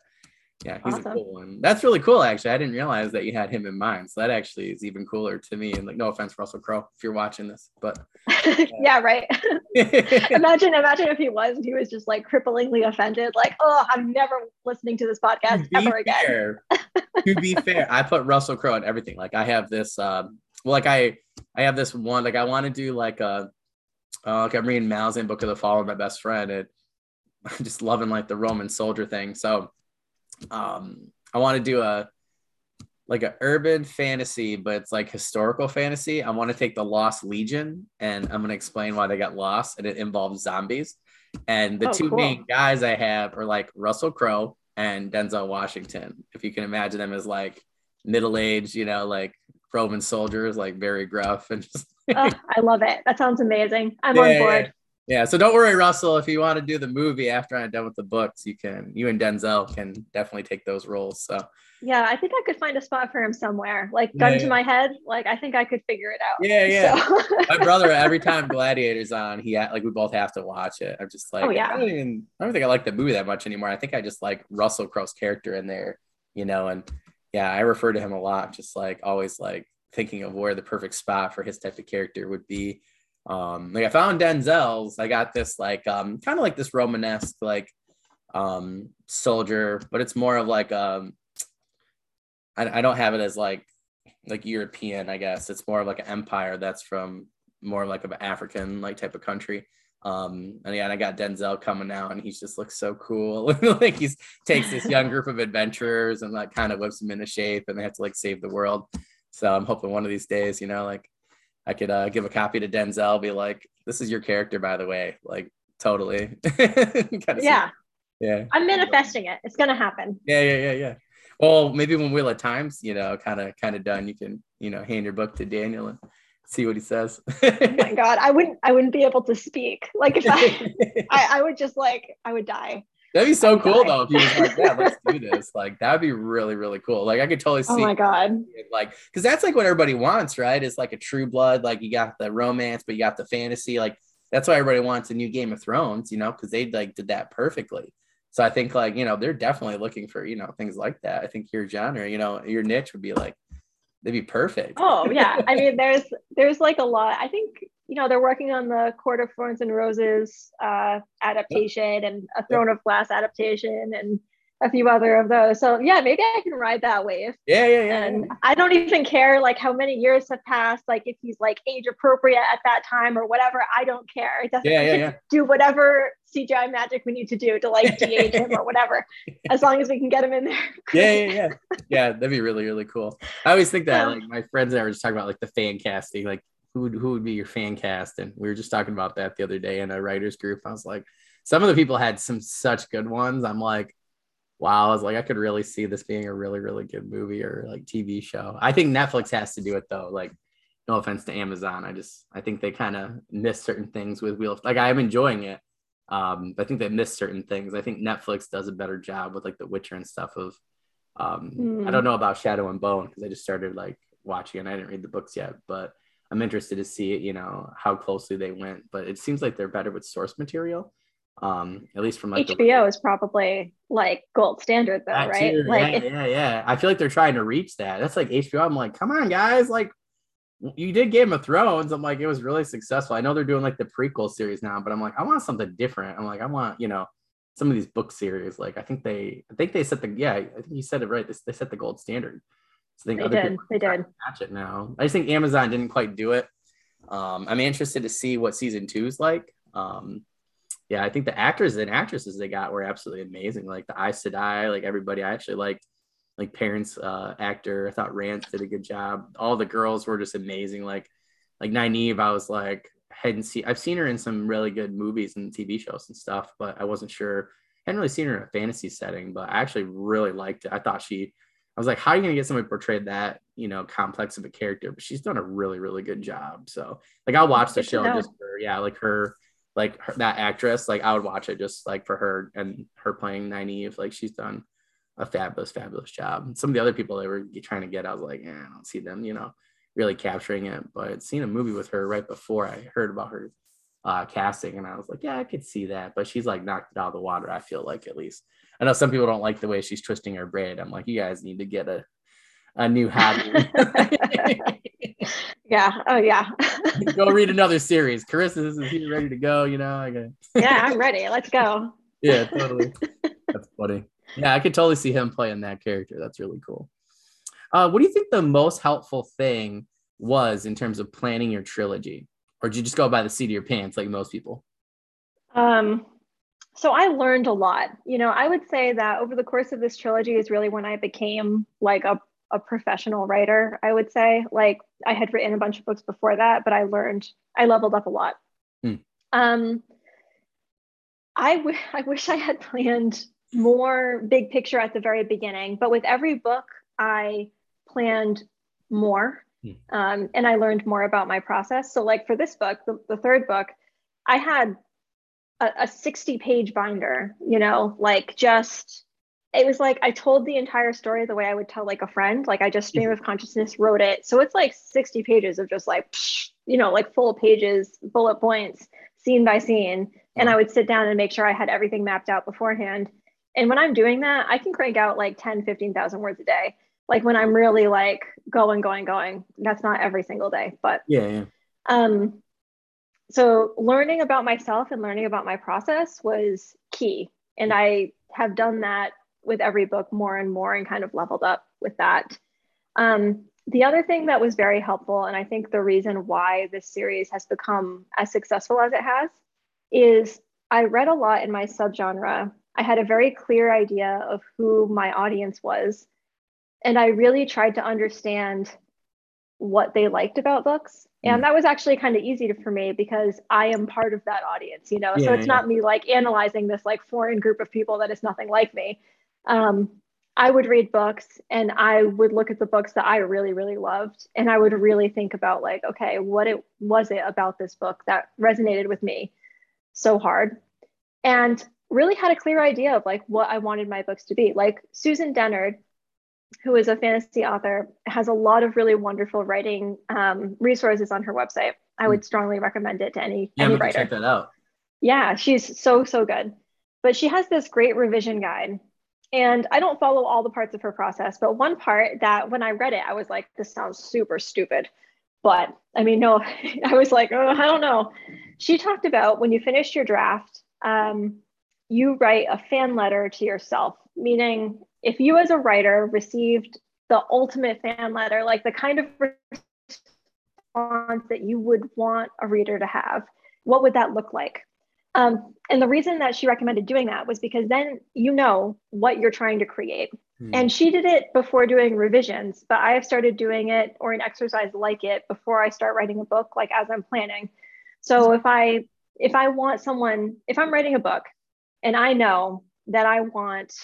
yeah, he's awesome. a cool one. That's really cool, actually. I didn't realize that you had him in mind. So that actually is even cooler to me. And like, no offense, Russell Crowe, if you're watching this, but uh, yeah, right. imagine, imagine if he was, he was just like cripplingly offended, like, oh, I'm never listening to this podcast ever again. to be fair, I put Russell Crowe in everything. Like, I have this, um, well, like I, I have this one, like I want to do like a, uh, like I'm reading Malazan Book of the Fall with my best friend, and I'm just loving like the Roman soldier thing. So um, I want to do a like an urban fantasy, but it's like historical fantasy. I want to take the Lost Legion and I'm gonna explain why they got lost, and it involves zombies. And the oh, two cool. main guys I have are like Russell Crowe and Denzel Washington. If you can imagine them as like middle aged, you know, like Roman soldiers, like very gruff and just. oh, I love it. That sounds amazing. I'm yeah, on board. Yeah, so don't worry, Russell. If you want to do the movie after I'm done with the books, you can. You and Denzel can definitely take those roles. So yeah, I think I could find a spot for him somewhere. Like gun yeah, to my head, like I think I could figure it out. Yeah, yeah. So. my brother, every time Gladiator's on, he like we both have to watch it. I'm just like, oh yeah. I don't even. I don't think I like the movie that much anymore. I think I just like Russell Crowe's character in there, you know. And yeah, I refer to him a lot. Just like always, like thinking of where the perfect spot for his type of character would be um, like I found Denzel's. I got this like um kind of like this Romanesque like um soldier, but it's more of like um I, I don't have it as like like European, I guess. It's more of like an empire that's from more like an African like type of country. Um, and yeah, and I got Denzel coming out, and he just looks so cool. like he's takes this young group of adventurers and like kind of whips them into shape, and they have to like save the world. So I'm hoping one of these days, you know, like I could uh, give a copy to Denzel, be like, "This is your character, by the way." Like, totally. yeah. Yeah. I'm manifesting it. It's gonna happen. Yeah, yeah, yeah, yeah. Well, maybe when Wheel of Time's, you know, kind of, kind of done, you can, you know, hand your book to Daniel and see what he says. oh my God, I wouldn't, I wouldn't be able to speak. Like if I, I, I would just like, I would die. That'd be so cool though if he was like, "Yeah, let's do this." Like that'd be really, really cool. Like I could totally oh see. Oh my god! Like because that's like what everybody wants, right? It's like a True Blood. Like you got the romance, but you got the fantasy. Like that's why everybody wants a new Game of Thrones, you know, because they like did that perfectly. So I think like you know they're definitely looking for you know things like that. I think your genre, you know, your niche would be like they'd be perfect. Oh yeah, I mean, there's there's like a lot. I think you know, they're working on the Court of Thorns and Roses uh, adaptation and a Throne of Glass adaptation and a few other of those. So yeah, maybe I can ride that wave. Yeah, yeah, yeah. And I don't even care like how many years have passed, like if he's like age appropriate at that time or whatever. I don't care. It doesn't yeah, yeah, yeah. do whatever CGI magic we need to do to like de-age him or whatever, as long as we can get him in there. yeah, yeah, yeah. Yeah, that'd be really, really cool. I always think that like my friends and I were just talking about like the fan casting, like who would, who would be your fan cast? And we were just talking about that the other day in a writers group. I was like, some of the people had some such good ones. I'm like, wow, I was like, I could really see this being a really, really good movie or like TV show. I think Netflix has to do it though. Like, no offense to Amazon. I just, I think they kind of miss certain things with Wheel. Of, Like, I'm enjoying it. Um, I think they miss certain things. I think Netflix does a better job with like The Witcher and stuff of, um, mm. I don't know about Shadow and Bone because I just started like watching and I didn't read the books yet, but I'm interested to see, you know, how closely they went. But it seems like they're better with source material. Um, at least from like HBO the- is probably like gold standard though, that right? Too. Like yeah, yeah, yeah. I feel like they're trying to reach that. That's like HBO. I'm like, come on, guys, like you did Game of Thrones. I'm like, it was really successful. I know they're doing like the prequel series now, but I'm like, I want something different. I'm like, I want, you know, some of these book series. Like, I think they, I think they set the, yeah, I think you said it right. They, they set the gold standard. So I think they did. They did. Match it now. I just think Amazon didn't quite do it. Um, I'm interested to see what season two is like. Um, yeah, I think the actors and actresses they got were absolutely amazing. Like the Aes Sedai, like everybody. I actually liked like Perrin's uh, actor. I thought Rand's did a good job. All the girls were just amazing. Like like Nynaeve, I was like hadn't seen. I've seen her in some really good movies and TV shows and stuff, but I wasn't sure. I hadn't really seen her in a fantasy setting, but I actually really liked it. I thought she. I was like, how are you gonna get somebody portrayed that you know complex of a character? But she's done a really really good job. So like I'll watch the show just for yeah, like her like her, that actress. Like I would watch it just like for her and her playing Nynaeve. Like she's done a fabulous fabulous job. Some of the other people they were trying to get, I was like, eh, I don't see them, you know really capturing it. But seeing a movie with her right before I heard about her uh, casting, and I was like, yeah, I could see that. But she's like knocked it out of the water. I feel like at least. I know some people don't like the way she's twisting her braid. I'm like, you guys need to get a a new hobby. yeah. Oh yeah. go read another series. Carissa is here ready to go. You know. I got. yeah, I'm ready. Let's go. yeah, totally. That's funny. Yeah, I could totally see him playing that character. That's really cool. Uh, what do you think the most helpful thing was in terms of planning your trilogy? Or did you just go by the seat of your pants like most people? Um, so I learned a lot. You know, I would say that over the course of this trilogy is really when I became like a, a professional writer, I would say. Like I had written a bunch of books before that, but I learned, I leveled up a lot. Hmm. Um, I, w- I wish I had planned more big picture at the very beginning, but with every book, I planned more hmm. um, and I learned more about my process. So, like for this book, the, the third book, I had a, a 60 page binder, you know, like just it was like I told the entire story the way I would tell like a friend. Like I just stream of consciousness wrote it. So it's like 60 pages of just like, you know, like full pages, bullet points, scene by scene. And I would sit down and make sure I had everything mapped out beforehand. And when I'm doing that, I can crank out like 10, 15,000 words a day like when I'm really like going, going, going. That's not every single day, but yeah, yeah. Um, so learning about myself and learning about my process was key, and I have done that with every book more and more, and kind of leveled up with that. Um, the other thing that was very helpful, and I think the reason why this series has become as successful as it has, is I read a lot in my subgenre. I had a very clear idea of who my audience was and I really tried to understand what they liked about books. And mm. that was actually kind of easy to, for me because I am part of that audience, you know. Yeah, so it's yeah. not me like analyzing this like foreign group of people that is nothing like me. Um, I would read books and I would look at the books that I really, really loved. And I would really think about like, okay, what it was it about this book that resonated with me so hard? And really had a clear idea of like what I wanted my books to be. Like Susan Dennard, who is a fantasy author, has a lot of really wonderful writing um, resources on her website. I would hmm. strongly recommend it to any, yeah, any writer. Check that out. Yeah, she's so, so good. But she has this great revision guide. And I don't follow all the parts of her process, but one part that when I read it, I was like, this sounds super stupid. But I mean, no, I was like, oh, I don't know. She talked about when you finish your draft, um, you write a fan letter to yourself, meaning if you as a writer received the ultimate fan letter, like the kind of response that you would want a reader to have, what would that look like? Um, and the reason that she recommended doing that was because then you know what you're trying to create. Hmm. And she did it before doing revisions, but I have started doing it or an exercise like it before I start writing a book, like as I'm planning. So if I if I want someone, if I'm writing a book and I know that I want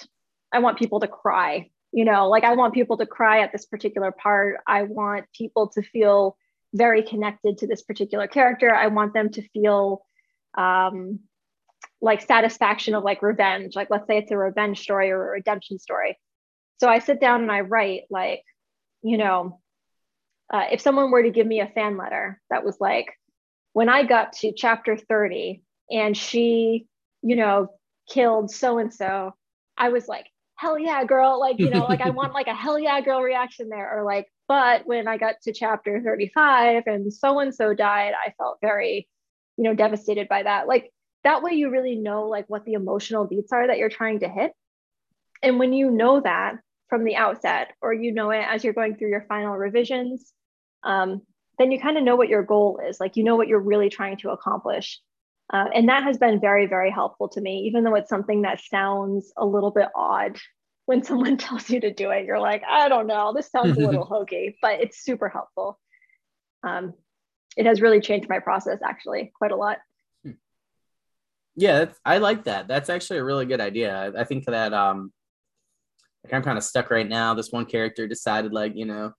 I want people to cry. You know, like I want people to cry at this particular part. I want people to feel very connected to this particular character. I want them to feel um, like satisfaction of like revenge. Like, let's say it's a revenge story or a redemption story. So I sit down and I write, like, you know, uh, if someone were to give me a fan letter that was like, when I got to chapter 30 and she, you know, killed so and so, I was like, hell yeah, girl. Like, you know, like I want like a hell yeah, girl reaction there. Or like, but when I got to chapter 35 and so and so died, I felt very, you know, devastated by that. Like, that way you really know like what the emotional beats are that you're trying to hit. And when you know that from the outset, or you know it as you're going through your final revisions, um, then you kind of know what your goal is. Like, you know what you're really trying to accomplish. Uh, and that has been very, very helpful to me, even though it's something that sounds a little bit odd when someone tells you to do it, you're like, I don't know, this sounds a little hokey, but it's super helpful. Um, it has really changed my process actually quite a lot. Yeah, I like that. That's actually a really good idea. I, I think that um, like I'm kind of stuck right now. This one character decided, like, you know, I'm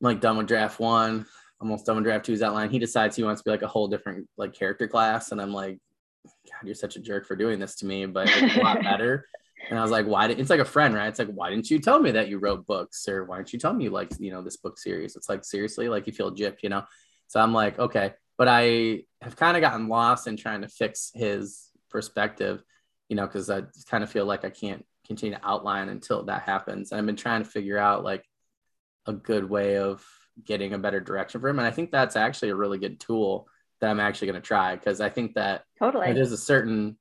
like done with draft one, almost done with draft two's outline. He decides he wants to be like a whole different like character class, and I'm like, God, you're such a jerk for doing this to me, but it's a lot better. And I was like, why? Did, it's like a friend, right? It's like, why didn't you tell me that you wrote books, or why didn't you tell me you like, you know, this book series? It's like seriously, like you feel gypped, you know. So I'm like, okay, but I have kind of gotten lost in trying to fix his perspective, you know, because I kind of feel like I can't continue to outline until that happens. And I've been trying to figure out like a good way of getting a better direction for him. And I think that's actually a really good tool that I'm actually going to try because I think that totally there's a certain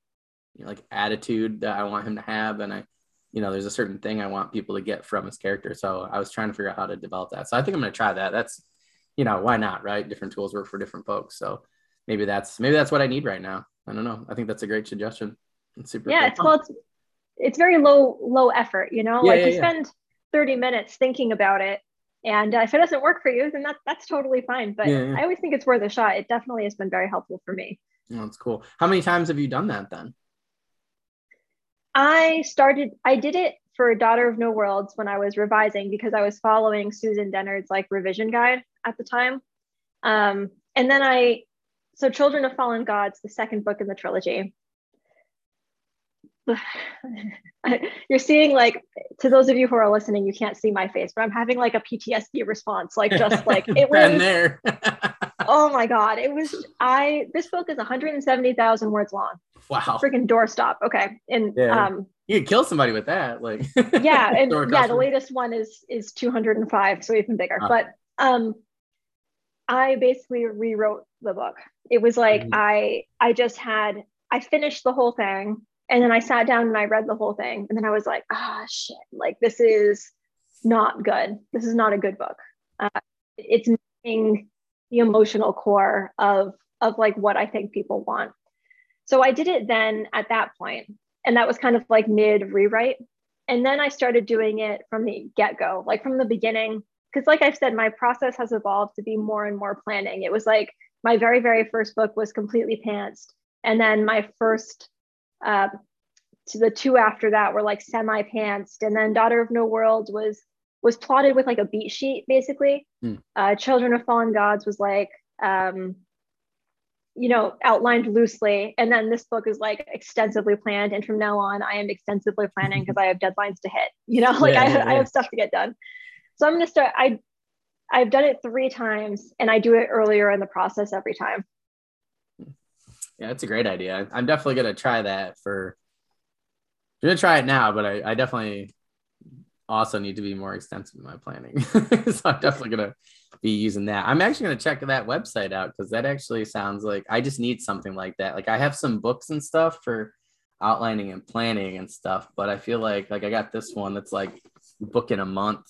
you know, like attitude that I want him to have, and I, you know, there's a certain thing I want people to get from his character. So I was trying to figure out how to develop that. So I think I'm going to try that. That's you know, why not, right? Different tools work for different folks. So maybe that's maybe that's what I need right now. I don't know. I think that's a great suggestion. It's super. Yeah, cool. it's well, it's it's very low low effort. You know, yeah, like yeah, you yeah. spend 30 minutes thinking about it, and uh, if it doesn't work for you, then that that's totally fine. But I always think it's worth a shot. It definitely has been very helpful for me. Oh, that's cool. How many times have you done that then? I started. I did it for Daughter of No Worlds when I was revising because I was following Susan Dennard's like revision guide at the time. Um, and then I, so Children of Fallen Gods, the second book in the trilogy. You're seeing like to those of you who are listening, you can't see my face, but I'm having like a PTSD response, like just like it was there. oh my god, it was I. This book is 170,000 words long. Wow, freaking doorstop. Okay, and yeah. um, you could kill somebody with that, like yeah, and yeah, the latest one is is 205, so even bigger. But um, I basically rewrote the book. It was like mm-hmm. I I just had I finished the whole thing and then I sat down and I read the whole thing and then I was like, ah shit, like this is not good. This is not a good book. Uh, it's missing the emotional core of of like what I think people want. So I did it then at that point, and that was kind of like mid rewrite. And then I started doing it from the get go, like from the beginning because like I've said, my process has evolved to be more and more planning. It was like my very, very first book was completely pantsed. And then my first, uh, to the two after that were like semi pantsed. And then Daughter of No World was was plotted with like a beat sheet, basically. Mm. Uh, Children of Fallen Gods was like, um, you know, outlined loosely. And then this book is like extensively planned. And from now on, I am extensively planning because I have deadlines to hit. You know, like yeah, I, yeah. I have stuff to get done. So I'm going to start. I I've done it three times, and I do it earlier in the process every time. Yeah, that's a great idea. I'm definitely going to try that for. I'm going to try it now, but I, I definitely also need to be more extensive in my planning. so I'm definitely going to be using that. I'm actually going to check that website out because that actually sounds like I just need something like that. Like I have some books and stuff for outlining and planning and stuff, but I feel like like I got this one that's like book in a month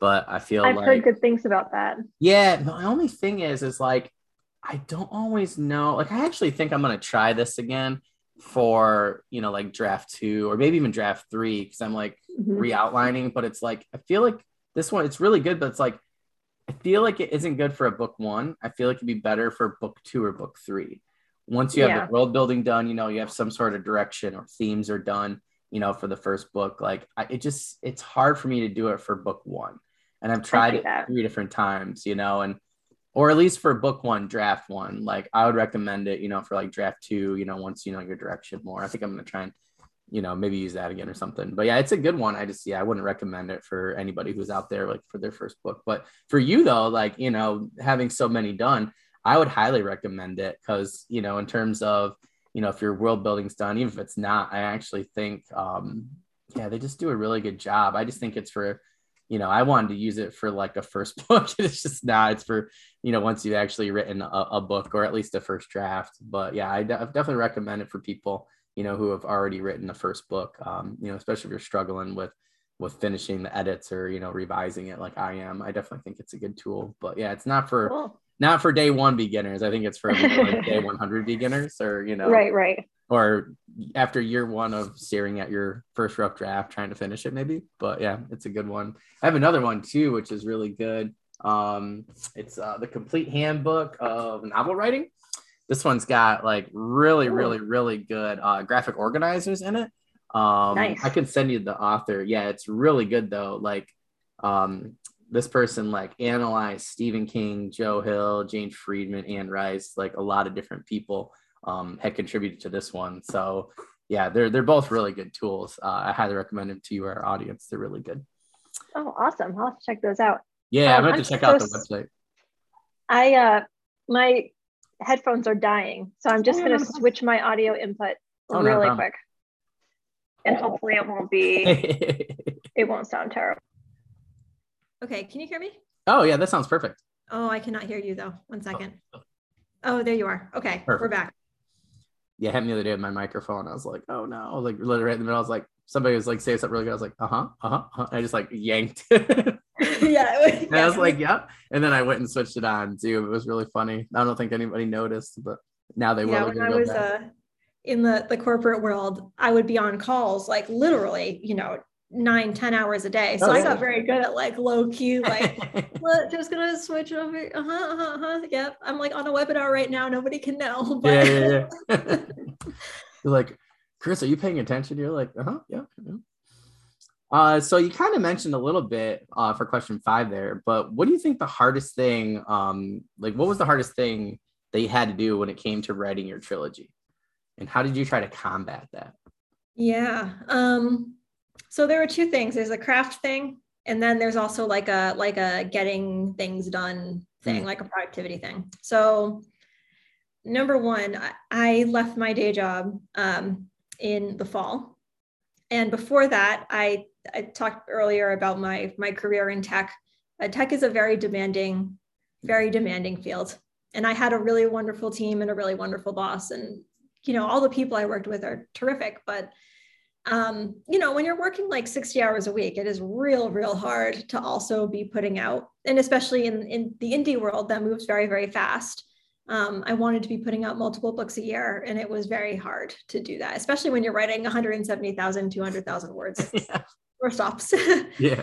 but I feel I've like, heard good things about that. Yeah, my only thing is, is like I don't always know. Like I actually think I'm gonna try this again for you know like draft two or maybe even draft three because I'm like mm-hmm. re-outlining. But it's like I feel like this one it's really good, but it's like I feel like it isn't good for a book one. I feel like it'd be better for book two or book three. Once you have yeah. the world building done, you know you have some sort of direction or themes are done. You know, for the first book, like I, it just it's hard for me to do it for book one and I've tried it that. three different times, you know, and or at least for book one, draft one. Like I would recommend it, you know, for like draft two, you know, once you know your direction more. I think I'm gonna try and, you know, maybe use that again or something. But yeah, it's a good one. I just yeah, I wouldn't recommend it for anybody who's out there like for their first book. But for you though, like, you know, having so many done, I would highly recommend it because, you know, in terms of, you know, if your world building's done, even if it's not, I actually think um yeah, they just do a really good job. I just think it's for you know, I wanted to use it for like a first book. it's just now it's for, you know, once you've actually written a, a, book or at least a first draft. But yeah, I definitely recommend it for people, you know, who have already written a first book, um, you know, especially if you're struggling with, with finishing the edits or, you know, revising it like I am. I definitely think it's a good tool, but yeah, it's not for, cool. Not for day one beginners. I think it's for like day 100 beginners or, you know, right, right. Or after year one of staring at your first rough draft, trying to finish it, maybe. But yeah, it's a good one. I have another one too, which is really good. Um, it's uh, the complete handbook of novel writing. This one's got like really, really, really good uh, graphic organizers in it. Um, nice. I can send you the author. Yeah, it's really good though. Like, um, this person like analyzed Stephen King, Joe Hill, Jane Friedman, Anne Rice, like a lot of different people um, had contributed to this one. So yeah, they're they're both really good tools. Uh, I highly recommend them to you, our audience. They're really good. Oh, awesome! I'll have to check those out. Yeah, um, I'm going to check so out the website. I uh, my headphones are dying, so I'm just oh, going to switch my audio input oh, really no quick, and hopefully it won't be it won't sound terrible. Okay, can you hear me? Oh yeah, that sounds perfect. Oh, I cannot hear you though. One second. Oh, oh there you are. Okay, perfect. we're back yeah, happened the other day with my microphone. I was like, oh no, like literally right in the middle. I was like, somebody was like, say something really good. I was like, uh huh, uh huh. Uh-huh. I just like yanked. yeah. and I was like, yep. And then I went and switched it on too. It was really funny. I don't think anybody noticed, but now they yeah, will. When I was uh, in the the corporate world, I would be on calls like literally, you know, nine, ten hours a day. So oh, I got very good at like low key, like just gonna switch over. Uh-huh, uh-huh, uh-huh. Yep. I'm like on a webinar right now. Nobody can know. But... Yeah, yeah, yeah. You're like, Chris, are you paying attention? You're like, uh-huh, yeah. yeah. Uh, so you kind of mentioned a little bit uh, for question five there, but what do you think the hardest thing, um, like what was the hardest thing that you had to do when it came to writing your trilogy? And how did you try to combat that? Yeah. Um, so there are two things. There's a craft thing, and then there's also like a like a getting things done thing, mm. like a productivity thing. So number one, I left my day job um, in the fall, and before that, I I talked earlier about my my career in tech. Uh, tech is a very demanding, very demanding field, and I had a really wonderful team and a really wonderful boss, and you know all the people I worked with are terrific, but um, you know, when you're working like 60 hours a week, it is real, real hard to also be putting out, and especially in, in the indie world that moves very, very fast. Um, I wanted to be putting out multiple books a year, and it was very hard to do that, especially when you're writing 170,000, 200,000 words yeah. or stops. yeah.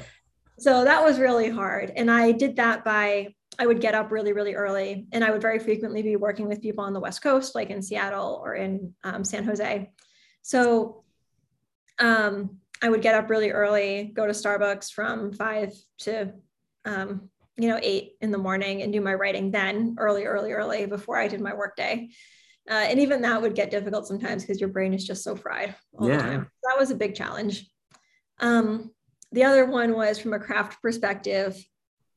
So that was really hard. And I did that by, I would get up really, really early, and I would very frequently be working with people on the West Coast, like in Seattle or in um, San Jose. So um, I would get up really early, go to Starbucks from five to, um, you know, eight in the morning and do my writing then early, early, early before I did my workday. Uh, and even that would get difficult sometimes because your brain is just so fried all yeah. the time. That was a big challenge. Um, the other one was from a craft perspective,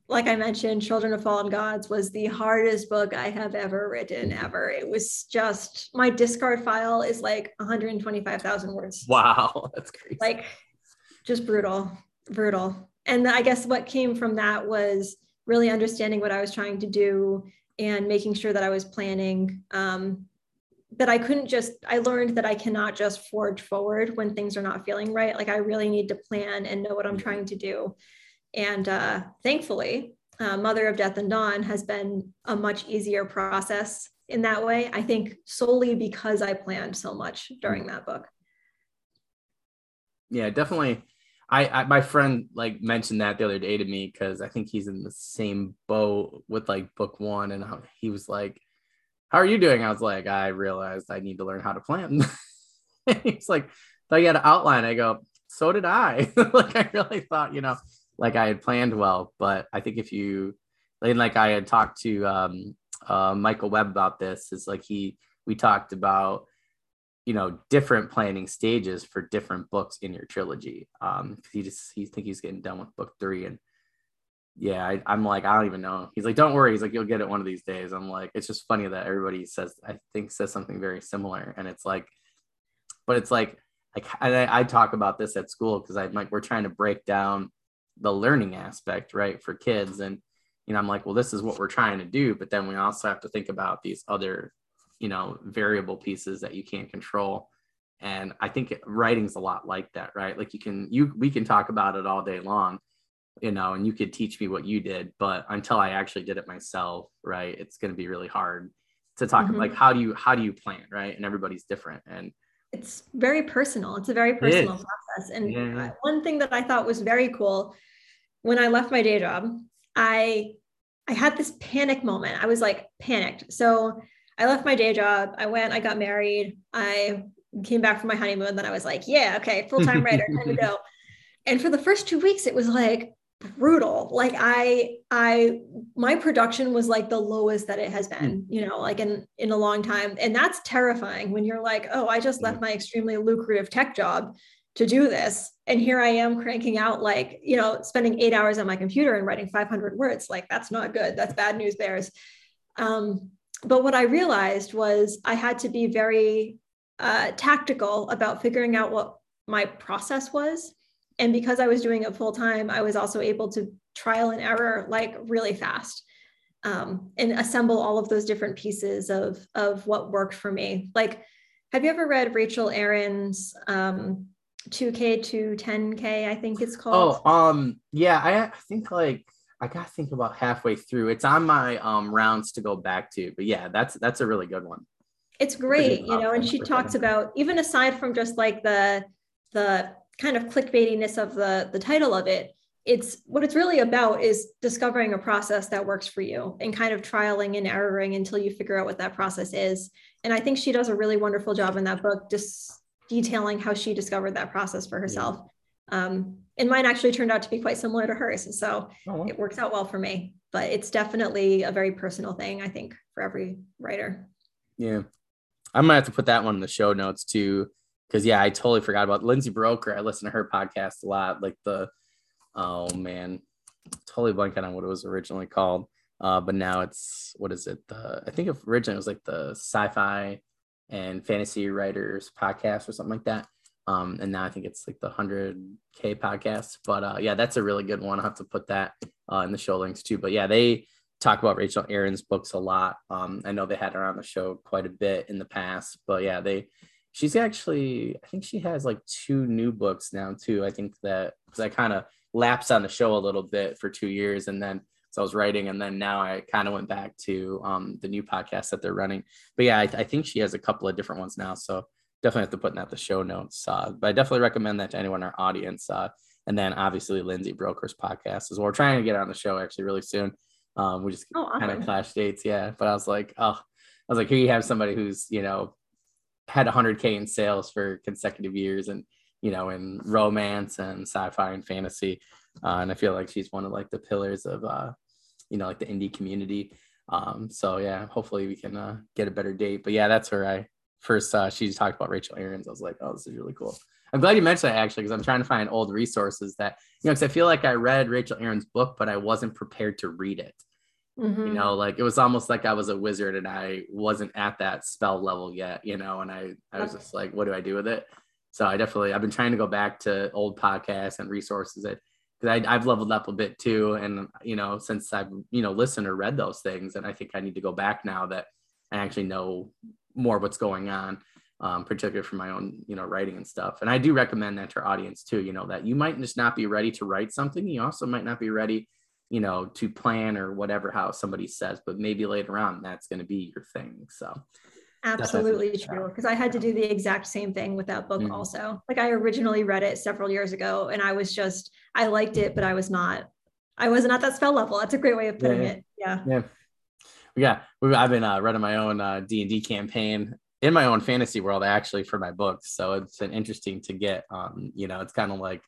like I mentioned, Children of Fallen Gods was the hardest book I have ever written ever. It was just my discard file is like 125,000 words. Wow, that's crazy. Like just brutal, brutal. And I guess what came from that was really understanding what I was trying to do and making sure that I was planning. Um, that I couldn't just, I learned that I cannot just forge forward when things are not feeling right. Like I really need to plan and know what I'm trying to do. And uh, thankfully, uh, Mother of Death and Dawn has been a much easier process in that way. I think solely because I planned so much during that book. Yeah, definitely. I, I my friend like mentioned that the other day to me because I think he's in the same boat with like book one, and he was like, "How are you doing?" I was like, "I realized I need to learn how to plan." he's like, "I got to outline." I go, "So did I." like I really thought, you know, like I had planned well. But I think if you, like I had talked to um, uh, Michael Webb about this, is like he, we talked about, you know, different planning stages for different books in your trilogy. Um, he just, he think he's getting done with book three and yeah, I, am like, I don't even know. He's like, don't worry. He's like, you'll get it one of these days. I'm like, it's just funny that everybody says, I think says something very similar. And it's like, but it's like, like I, I talk about this at school because I'm like, we're trying to break down the learning aspect, right, for kids. And, you know, I'm like, well, this is what we're trying to do. But then we also have to think about these other, you know, variable pieces that you can't control. And I think writing's a lot like that, right? Like you can, you, we can talk about it all day long, you know, and you could teach me what you did, but until I actually did it myself, right, it's going to be really hard to talk mm-hmm. like how do you how do you plan right and everybody's different and it's very personal. It's a very personal process. And yeah. one thing that I thought was very cool when I left my day job, I I had this panic moment. I was like panicked. So I left my day job. I went, I got married. I came back from my honeymoon. Then I was like, yeah, okay, full-time writer, time to go. And for the first two weeks, it was like, brutal like i i my production was like the lowest that it has hmm. been you know like in in a long time and that's terrifying when you're like oh i just left my extremely lucrative tech job to do this. And here i am cranking out like you know spending eight hours on my computer and writing 500 words. Like that's not good. That's bad news bears. Um, but what i realized was i had to be very uh, tactical about figuring out what my process was. And because I was doing it full time, I was also able to trial and error like really fast um, and assemble all of those different pieces of of what worked for me. Like, have you ever read Rachel Aaron's um, 2K to 10K? I think it's called. Oh, um, yeah, I think like I gotta think about halfway through. It's on my um rounds to go back to, but yeah, that's that's a really good one. It's great, you know, and she talks about even aside from just like the the kind of clickbaitiness of the the title of it it's what it's really about is discovering a process that works for you and kind of trialing and erroring until you figure out what that process is and i think she does a really wonderful job in that book just detailing how she discovered that process for herself yeah. um, and mine actually turned out to be quite similar to hers so oh, it works out well for me but it's definitely a very personal thing i think for every writer yeah i'm gonna have to put that one in the show notes too because yeah, I totally forgot about Lindsay Buroker. I listen to her podcast a lot. Like the oh man, totally blanking on what it was originally called. Uh, but now it's what is it? The I think originally it was like the sci-fi and fantasy writers podcast or something like that. Um, and now I think it's like the 100K podcast. But uh, yeah, that's a really good one. I'll have to put that uh, in the show links too. But yeah, they talk about Rachel Aaron's books a lot. Um, I know they had her on the show quite a bit in the past, but yeah, they she's actually i think she has like two new books now too i think that because i kind of lapsed on the show a little bit for two years and then so i was writing and then now i kind of went back to um, the new podcast that they're running. But yeah I, I, think she has a couple of different ones now so definitely have to put in that the show notes uh, but i definitely recommend that to anyone in our audience uh, and then obviously lindsay buroker's podcast as well. We're trying to get on the show actually really soon. Um, we just oh, awesome. kind of clash dates yeah but i was like oh i was like here you have somebody who's you know had 100k in sales for consecutive years and you know in romance and sci-fi and fantasy uh, and i feel like she's one of like the pillars of uh, you know like the indie community. Um, so yeah hopefully we can uh, get a better date. But yeah that's where i first uh, she talked about rachel aaron's i was like oh this is really cool. I'm glad you mentioned that actually because i'm trying to find old resources that you know because i feel like i read rachel aaron's book but i wasn't prepared to read it. Mm-hmm. You know, like it was almost like I was a wizard and I wasn't at that spell level yet, you know, and I, I was just like, what do I do with it? So I definitely, I've been trying to go back to old podcasts and resources that, because I've leveled up a bit too. And, you know, since I've, you know, listened or read those things, and I think I need to go back now that I actually know more what's going on, um, particularly for my own, you know, writing and stuff. And I do recommend that to our audience too, you know, that you might just not be ready to write something. You also might not be ready you know, to plan or whatever how somebody says, but maybe later on that's going to be your thing. So absolutely true. Because I had to do the exact same thing with that book mm-hmm. also. Like I originally read it several years ago and I was just I liked it, but I was not I wasn't at that spell level. That's a great way of putting yeah, it. Yeah. Yeah. Yeah. I've been uh, running my own uh, D&D campaign in my own fantasy world actually for my books. So it's been interesting to get um, you know, it's kind of like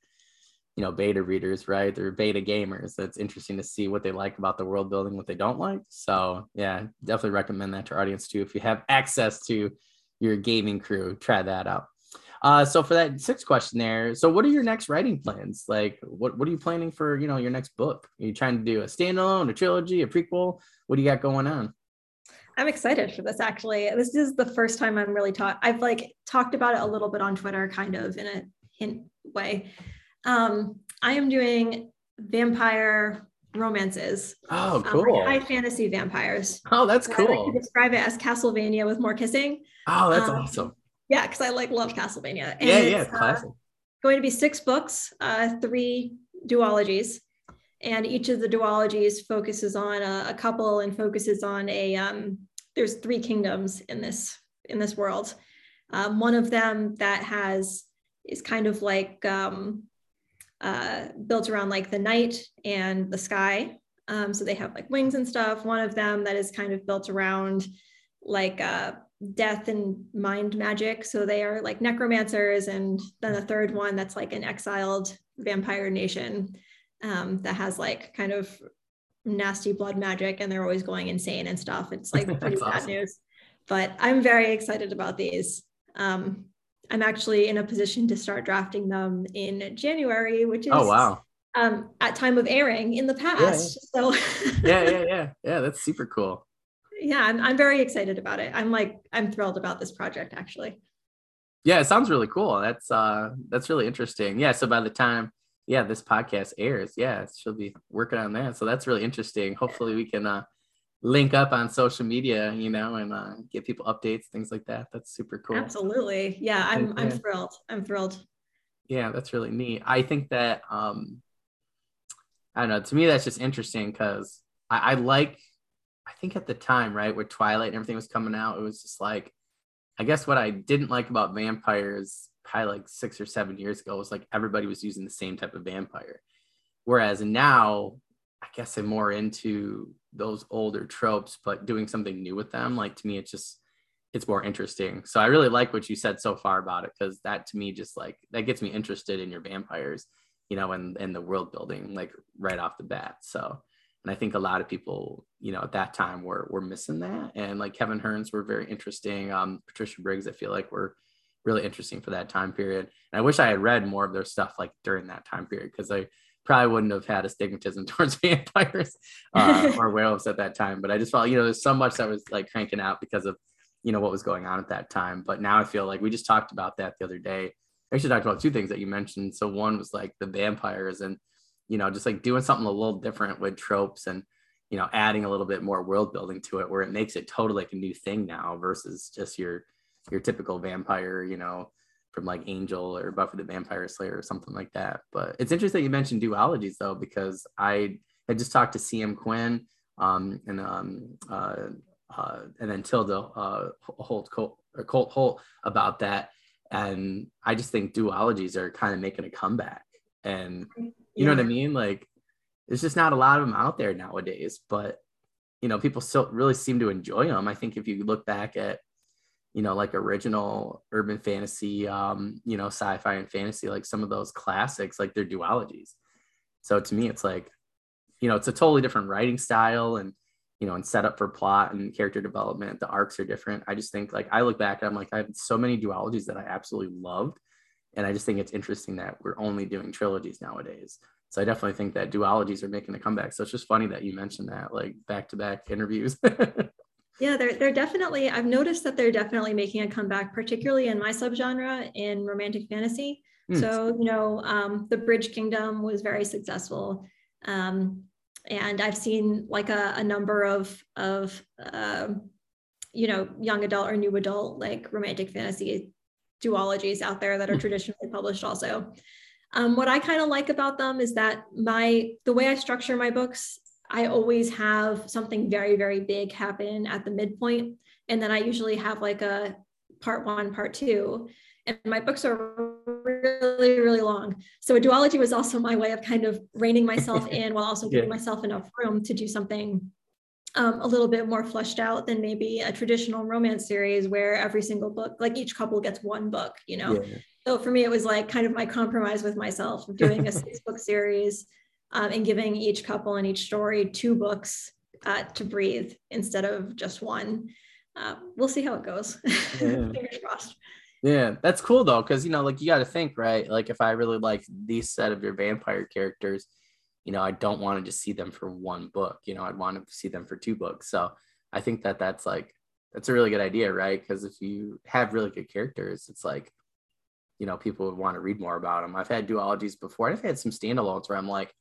you know beta readers right? They're beta gamers. That's interesting to see what they like about the world building what they don't like. So yeah definitely recommend that to our audience too if you have access to your gaming crew. Try that out. Uh, so for that sixth question there so what are your next writing plans? Like what, what are you planning for you know your next book? Are you trying to do a standalone a trilogy a prequel? What do you got going on? I'm excited for this actually. This is the first time I'm really taught. I've like talked about it a little bit on Twitter, kind of in a hint way. Um, I am doing vampire romances. Oh, um, cool. Um, high fantasy vampires. Oh, that's cool. I like describe it as Castlevania with more kissing. Oh, that's um, awesome. Yeah, because I like love Castlevania. And yeah, yeah, it's, classic. Uh, going to be six books, uh, three duologies, and each of the duologies focuses on a, a couple and focuses on a. Um, there's three kingdoms in this in this world. Um, one of them that has is kind of like um, uh, built around like the night and the sky. Um, so they have like wings and stuff. One of them that is kind of built around like uh, death and mind magic. So they are like necromancers. And then the third one that's like an exiled vampire nation um, that has like kind of nasty blood magic and they're always going insane and stuff. It's like pretty bad awesome. news. But I'm very excited about these. Um, I'm actually in a position to start drafting them in January, which is oh wow um, at time of airing in the past. Yeah, yeah. So yeah, yeah, yeah, yeah. That's super cool. Yeah, I'm I'm very excited about it. I'm like I'm thrilled about this project actually. Yeah, it sounds really cool. That's uh that's really interesting. Yeah, so by the time yeah this podcast airs, yeah, she'll be working on that. So that's really interesting. Hopefully we can uh link up on social media, you know, and uh, get people updates, things like that. That's super cool. Absolutely. Yeah, I'm I'm thrilled. I'm thrilled. Yeah, that's really neat. I think that um I don't know, to me that's just interesting because I, I like I think at the time, right, with Twilight and everything was coming out, it was just like I guess what I didn't like about vampires probably like six or seven years ago was like everybody was using the same type of vampire. Whereas now I guess I'm more into those older tropes, but doing something new with them, like to me, it's just it's more interesting. So I really like what you said so far about it because that to me just like that gets me interested in your vampires, you know, and and the world building like right off the bat. So and I think a lot of people, you know, at that time were were missing that. And like Kevin Hearne's were very interesting. Um, Patricia Briggs, I feel like were really interesting for that time period. And I wish I had read more of their stuff like during that time period because I probably wouldn't have had a stigmatism towards vampires uh, or werewolves at that time. But I just felt, you know, there's so much that was like cranking out because of, you know, what was going on at that time. But now I feel like we just talked about that the other day. I actually talked about two things that you mentioned. So one was like the vampires and, you know, just like doing something a little different with tropes and, you know, adding a little bit more world building to it where it makes it totally like a new thing now versus just your, your typical vampire, you know, from like Angel or Buffy the Vampire Slayer or something like that. But it's interesting you mentioned duologies though, because I had just talked to CM Quinn um, and um, uh, uh, and then Tilda uh, Holt, Colt, or Colt Holt about that. And I just think duologies are kind of making a comeback. And you yeah. know what I mean? Like there's just not a lot of them out there nowadays, but you know, people still really seem to enjoy them. I think if you look back at you know, like original urban fantasy, um, you know, sci-fi and fantasy, like some of those classics, like they're duologies. So to me, it's like, you know, it's a totally different writing style and, you know, and setup for plot and character development. The arcs are different. I just think like I look back and I'm like, I have so many duologies that I absolutely loved. And I just think it's interesting that we're only doing trilogies nowadays. So I definitely think that duologies are making a comeback. So it's just funny that you mentioned that, like back to back interviews. Yeah, they're they're definitely. I've noticed that they're definitely making a comeback, particularly in my subgenre in romantic fantasy. Mm. So you know, um, the Bridge Kingdom was very successful, um, and I've seen like a, a number of of uh, you know young adult or new adult like romantic fantasy duologies out there that are hmm. traditionally published also. Um, what I kind of like about them is that my the way I structure my books I always have something very, very big happen at the midpoint. And then I usually have like a part one, part two. And my books are really, really long. So a duology was also my way of kind of reining myself in while also giving yeah. myself enough room to do something um, a little bit more fleshed out than maybe a traditional romance series where every single book, like each couple gets one book, you know? Yeah. So for me, it was like kind of my compromise with myself of doing a six book series um, and giving each couple and each story two books uh, to breathe instead of just one. Uh, we'll see how it goes. Yeah. Fingers crossed. Yeah, that's cool though, because you know, like you got to think, right? Like if I really like these set of your vampire characters, you know, I don't want to just see them for one book. You know, I'd want to see them for two books. So I think that that's like that's a really good idea, right? Because if you have really good characters, it's like, you know, people would want to read more about them. I've had duologies before. I've had some standalones where I'm like,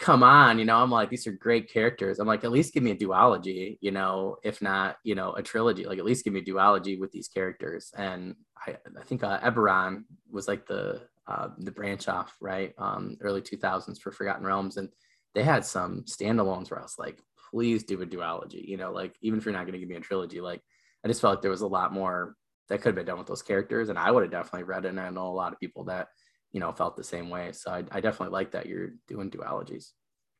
come on, you know, I'm like, these are great characters. I'm like, at least give me a duology, you know, if not, you know, a trilogy, like at least give me a duology with these characters. And I, I think uh, Eberron was like the, uh, the branch off, right? Um, early 2000s for Forgotten Realms. And they had some standalones where I was like, please do a duology, you know, like even if you're not going to give me a trilogy, like I just felt like there was a lot more that could have been done with those characters. And I would have definitely read it. And I know a lot of people that, you know, felt the same way. So I, I definitely like that you're doing duologies.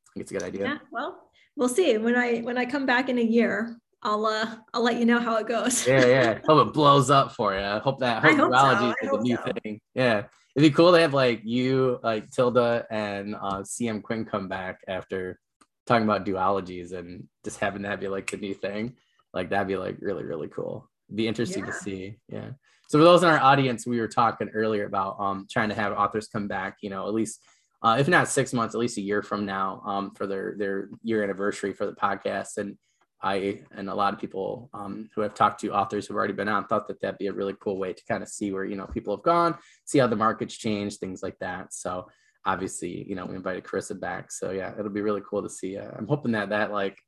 I think it's a good idea. Yeah, well, we'll see. When I when I come back in a year, I'll uh I'll let you know how it goes. yeah, yeah. Hope it blows up for you. I Hope that hope, hope duology so. is a new so. thing. Yeah. It'd be cool to have like you, like Tilda and uh CM Quinn come back after talking about duologies and just having that be like the new thing. Like that'd be like really, really cool. Be interesting yeah. to see. Yeah. So for those in our audience, we were talking earlier about um trying to have authors come back, you know, at least uh, if not six months, at least a year from now, um, for their their year anniversary for the podcast. And I and a lot of people um, who have talked to authors who've already been on thought that that'd be a really cool way to kind of see where you know people have gone, see how the market's change, things like that. So obviously, you know, we invited Carissa back. So yeah, it'll be really cool to see. Uh, I'm hoping that that like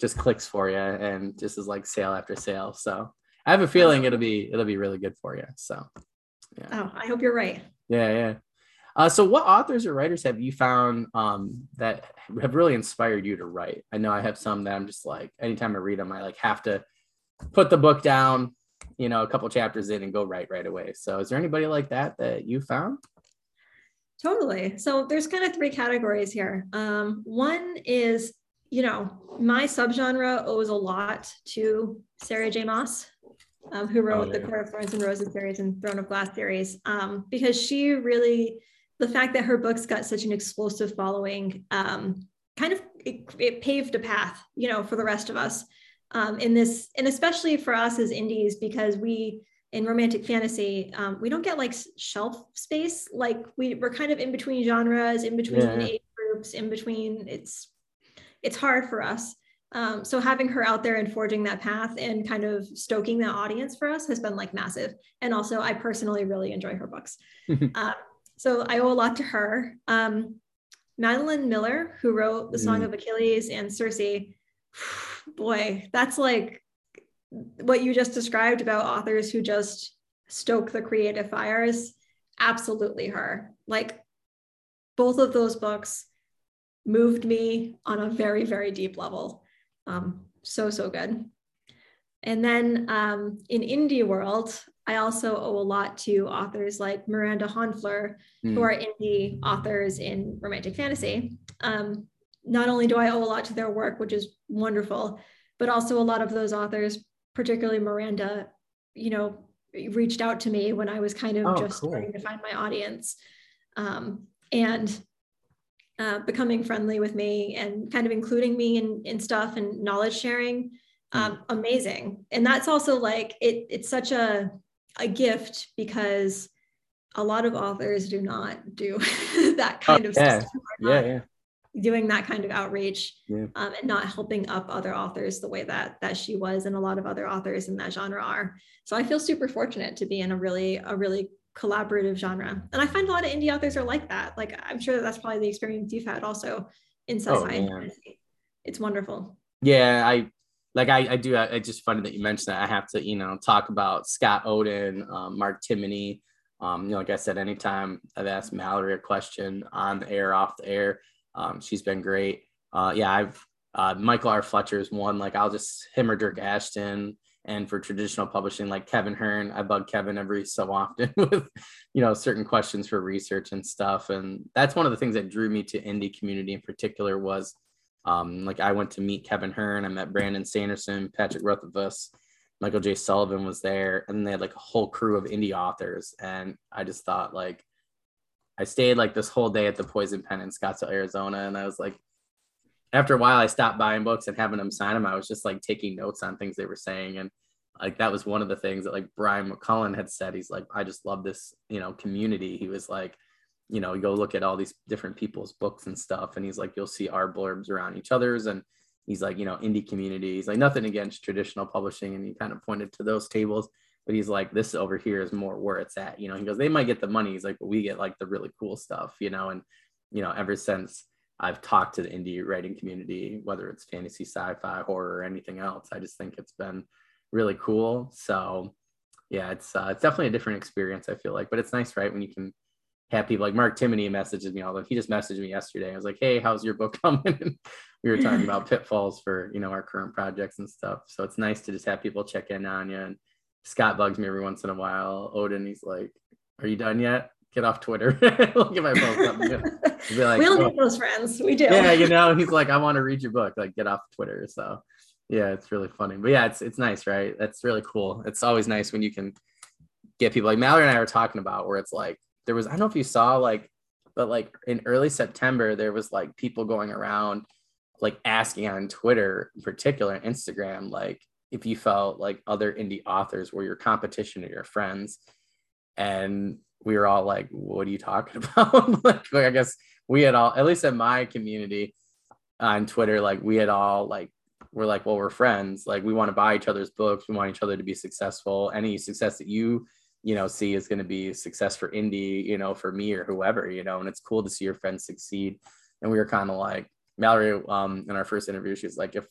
just clicks for you and just is like sale after sale. So I have a feeling it'll be it'll be really good for you. So yeah. Oh, I hope you're right. Yeah, yeah. Uh, so, what authors or writers have you found um, that have really inspired you to write? I know I have some that I'm just like, anytime I read them, I like have to put the book down, you know, a couple chapters in and go write right away. So, is there anybody like that that you found? Totally. So, there's kind of three categories here. Um, one is, you know, my subgenre owes a lot to Sarah J. Maas. Um, who wrote oh, yeah. the Court of Thorns and Roses series and Throne of Glass series, um, because she really the fact that her books got such an explosive following um, kind of it, it, paved a path, you know, for the rest of us um, in this, and especially for us as indies, because we in romantic fantasy, um, we don't get like shelf space. Like we we're kind of in between genres, in between yeah. age groups, in between. It's it's hard for us. Um, so having her out there and forging that path and kind of stoking that audience for us has been like massive. And also, I personally really enjoy her books. uh, so I owe a lot to her. Um, Madeline Miller, who wrote The Song mm. of Achilles and Circe, boy, that's like what you just described about authors who just stoke the creative fires. Absolutely her. Like both of those books moved me on a very, very deep level. Um, so, so good. And then um, in indie world, I also owe a lot to authors like Miranda Honfleur, mm. who hmm. are indie authors in romantic fantasy. Um, not only do I owe a lot to their work, which is wonderful, but also a lot of those authors, particularly Miranda, you know, reached out to me when I was kind of oh, just cool. starting to find my audience um, and uh, becoming friendly with me and kind of including me in, in stuff and knowledge sharing. Hmm. Um, amazing. And that's also like, it, it's such a, a gift because a lot of authors do not do that kind oh, of yeah. Yeah, yeah. Doing that kind of outreach yeah. um, and not helping up other authors the way that that she was and a lot of other authors in that genre are. So I feel super fortunate to be in a really a really collaborative genre, and I find a lot of indie authors are like that. Like I'm sure that that's probably the experience you've had also in sci-fi. Oh, it's wonderful. Yeah, I like I, I do I just funny that you mentioned that I have to you know talk about Scott Oden, um, Mark Timoney. Um, you know, like I said, anytime I've asked Mallory a question on the air, off the air, um, she's been great. Uh, yeah, I've uh, Michael R. Fletcher is one. Like I'll just him or Dyrk Ashton, and for traditional publishing, like Kevin Hearne, I bug Kevin every so often with you know certain questions for research and stuff. And that's one of the things that drew me to indie community in particular was um, like I went to meet Kevin Hearne, I met Brandon Sanderson, Patrick Rothfuss, Michael J. Sullivan was there, and they had like a whole crew of indie authors. And I just thought like I stayed like this whole day at the Poison Pen in Scottsdale, Arizona, and I was like, after a while, I stopped buying books and having them sign them. I was just like taking notes on things they were saying, and like that was one of the things that like Brian McClellan had said. He's like, I just love this, you know, community. He was like, you know, go look at all these different people's books and stuff, and he's like, you'll see our blurbs around each other's, and he's like, you know, indie communities, like nothing against traditional publishing, and he kind of pointed to those tables, but he's like, this over here is more where it's at, you know. He goes, they might get the money, he's like, but we get like the really cool stuff, you know, and you know, ever since I've talked to the indie writing community, whether it's fantasy, sci-fi, horror, or anything else, I just think it's been really cool. So yeah, it's uh, it's definitely a different experience. I feel like, but it's nice, right, when you can have people like Mark Timoney messages me all the he just messaged me yesterday. I was like, hey, how's your book coming? we were talking about pitfalls for you know our current projects and stuff. So it's nice to just have people check in on you and Scott bugs me every once in a while. Oden, he's like, "Are you done yet? Get off Twitter." Look at my phone. up. Be like, we don't oh. need those friends. We do. Yeah, you know, he's like, "I want to read your book. Like, get off Twitter." So, yeah, it's really funny. But yeah, it's it's nice, right? That's really cool. It's always nice when you can get people like Mallory and I were talking about where it's like there was I don't know if you saw like, but like in early September there was like people going around like asking on Twitter, in particular Instagram, like if you felt like other indie authors were your competition or your friends. And we were all like, what are you talking about? like, like, I guess we had all, at least in my community on Twitter, like we had all like, we're like, well, we're friends. Like we want to buy each other's books. We want each other to be successful. Any success that you, you know, see is going to be success for indie, you know, for me or whoever, you know, and it's cool to see your friends succeed. And we were kind of like, Mallory, um, in our first interview, she's like, if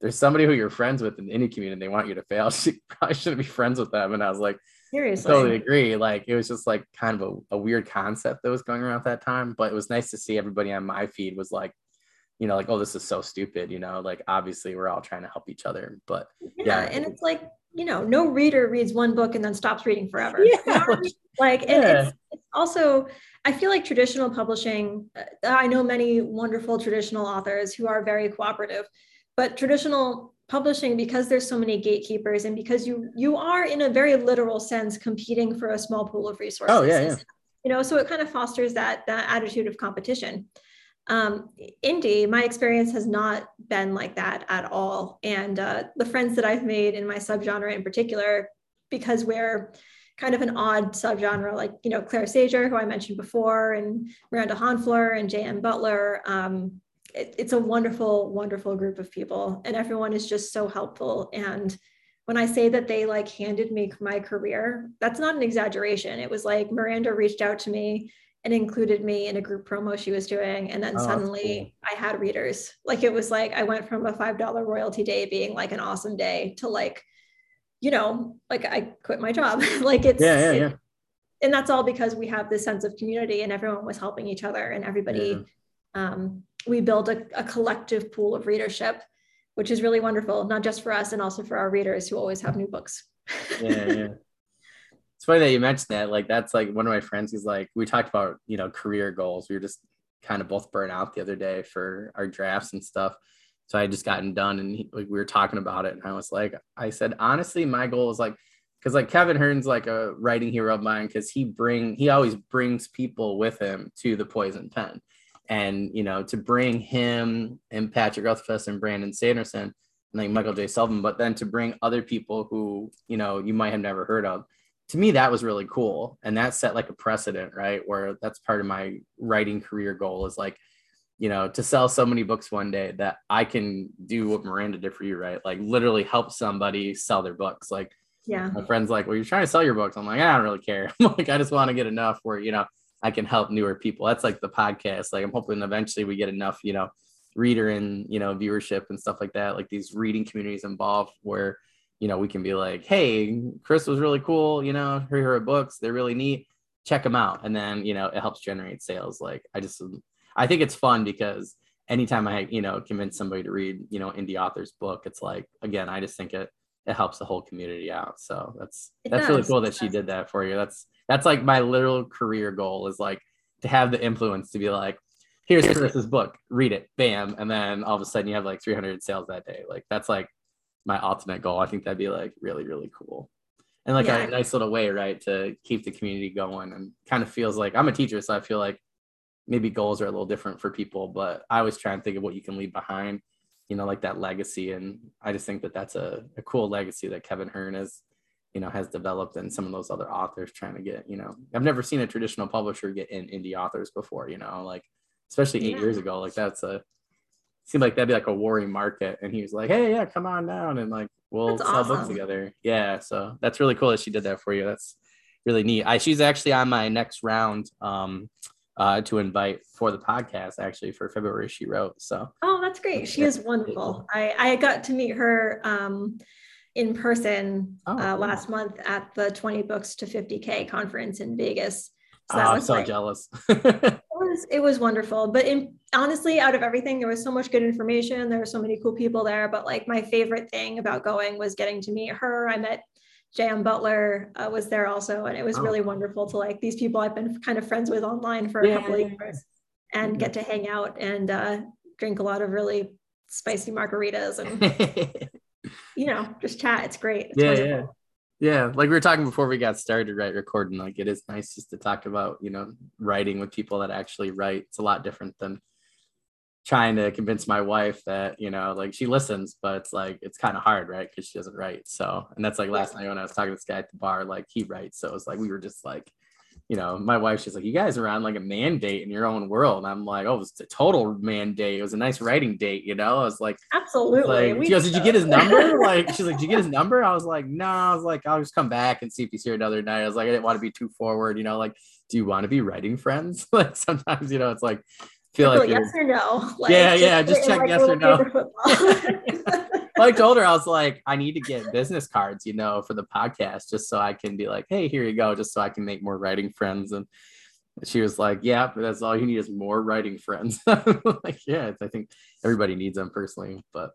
there's somebody who you're friends with in any community, they want you to fail, she probably shouldn't be friends with them. And I was like, seriously, I totally agree. Like it was just like kind of a, a weird concept that was going around at that time, but it was nice to see everybody on my feed was like, you know, like, oh, this is so stupid, you know, like obviously we're all trying to help each other. But yeah, yeah and it's like, you know, no reader reads one book and then stops reading forever. Yeah. like, and it's, it's also I feel like traditional publishing, uh, I know many wonderful traditional authors who are very cooperative, but traditional publishing because there's so many gatekeepers and because you you are in a very literal sense competing for a small pool of resources. Oh yeah, yeah. You know, so it kind of fosters that that attitude of competition. Um, indie, my experience has not been like that at all. And uh, the friends that I've made in my subgenre in particular, because we're kind of an odd subgenre, like you know Clare Sager, who I mentioned before, and Miranda Honfleur and J.M. Butler. Um, it, it's a wonderful, wonderful group of people, and everyone is just so helpful. And when I say that they like handed me my career, that's not an exaggeration. It was like Miranda reached out to me and included me in a group promo she was doing. And then oh, suddenly cool. I had readers. Like it was like I went from a $5 royalty day being like an awesome day to like you know, like I quit my job. like it's yeah, yeah, yeah. and that's all because we have this sense of community and everyone was helping each other and everybody yeah. um, we build a, a collective pool of readership, which is really wonderful, not just for us and also for our readers who always have new books. yeah, yeah. It's funny that you mentioned that. Like that's like one of my friends. He's like, we talked about you know career goals. We were just kind of both burnt out the other day for our drafts and stuff so I had just gotten done and he, like we were talking about it and I was like, I said, honestly, my goal is like, because like Kevin Hearne's like a writing hero of mine because he bring he always brings people with him to the poison pen. And you know, to bring him and Patrick Rothfuss and Brandon Sanderson and like Michael J. Sullivan, but then to bring other people who, you know, you might have never heard of. To me, that was really cool. And that set like a precedent, right? Where that's part of my writing career goal is like you know, to sell so many books one day that I can do what Miranda did for you, right? Like literally help somebody sell their books. Like, yeah, my friend's like, well, you're trying to sell your books. I'm like, I don't really care. like, I just want to get enough where, you know, I can help newer people. That's like the podcast. Like, I'm hoping eventually we get enough, you know, reader and, you know, viewership and stuff like that. Like these reading communities involved where, you know, we can be like, hey, Chris was really cool. You know, her, her books, they're really neat. Check them out. And then, you know, it helps generate sales. Like, I just, I think it's fun because anytime I, you know, convince somebody to read, you know, indie author's book, it's like, again, I just think it, it helps the whole community out. So that's, it that's does. really cool that she did that for you. That's, that's like my little career goal is like to have the influence to be like, here's Chris's book, read it, bam. And then all of a sudden you have like 300 sales that day. Like that's like my ultimate goal. I think that'd be like really, really cool. And like yeah. a nice little way, right, to keep the community going and kind of feels like I'm a teacher. So I feel like maybe goals are a little different for people, but I always try and think of what you can leave behind, you know, like that legacy. And I just think that that's a, a cool legacy that Kevin Hearne has, you know, has developed and some of those other authors trying to get, you know, I've never seen a traditional publisher get in indie authors before, you know, like especially eight yeah. years ago, like that's a, seemed like that'd be like a worrying market. And he was like, Hey, yeah, come on down. And like, we'll that's sell awesome. books together. Yeah. So that's really cool that she did that for you. That's really neat. I, she's actually on my next round. Um, uh, to invite for the podcast actually for February she wrote. So oh, that's great. She is wonderful. I I got to meet her um, in person oh, uh, last month at the 20 books to 50k conference in Vegas. So oh, I'm so like, jealous. it was it was wonderful, but in honestly, out of everything, there was so much good information. There were so many cool people there. But like my favorite thing about going was getting to meet her. I met J.M. Butler uh, was there also, and it was Oh. really wonderful to like these people I've been kind of friends with online for a Yeah, couple of years, and Mhm. get to hang out and uh, drink a lot of really spicy margaritas and you know just chat. It's great. It's Yeah, wonderful. yeah like we were talking before we got started right recording like it is nice just to talk about you know writing with people that actually write it's a lot different than trying to convince my wife that you know like she listens but it's like it's kind of hard right because she doesn't write so and that's like last night when i was talking to this guy at the bar like he writes so it was like we were just like you know my wife, she's like you guys are on like a mandate in your own world and i'm like oh it was a total mandate it was a nice writing date you know i was like Absolutely. like, she goes, did did you get his number? Like, she's like, did you get his number? I was like, no. I was like, I'll just come back and see if he's here another night. I was like, I didn't want to be too forward, you know. Like, do you want to be writing friends? like, sometimes, you know, it's like, feel like, yes or no. Like, Yeah, yeah, just in, check yes or no. I told her I was like, I need to get business cards, you know, for the podcast, just so I can be like, hey, here you go, just so I can make more writing friends. And she was like, yeah, but that's all you need is more writing friends. like, yeah, I think everybody needs them personally, but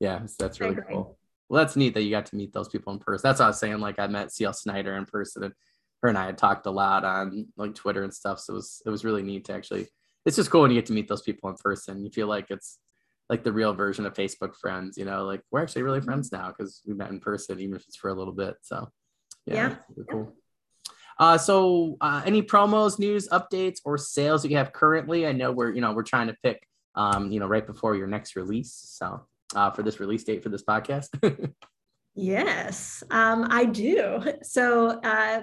yeah, so that's really cool. Well, that's neat that you got to meet those people in person. That's what I was saying. Like, I met CL Snyder in person, and her and I had talked a lot on like Twitter and stuff. So it was it was really neat to actually. It's just cool when you get to meet those people in person. You feel like it's like the real version of Facebook friends. You know, like we're actually really friends now because we met in person, even if it's for a little bit. So yeah, Yeah. really cool. Uh, so uh, any promos, news, updates, or sales that you have currently? I know we're you know we're trying to pick um, you know right before your next release. So uh, for this release date for this podcast. Yes, um, I do. So, uh,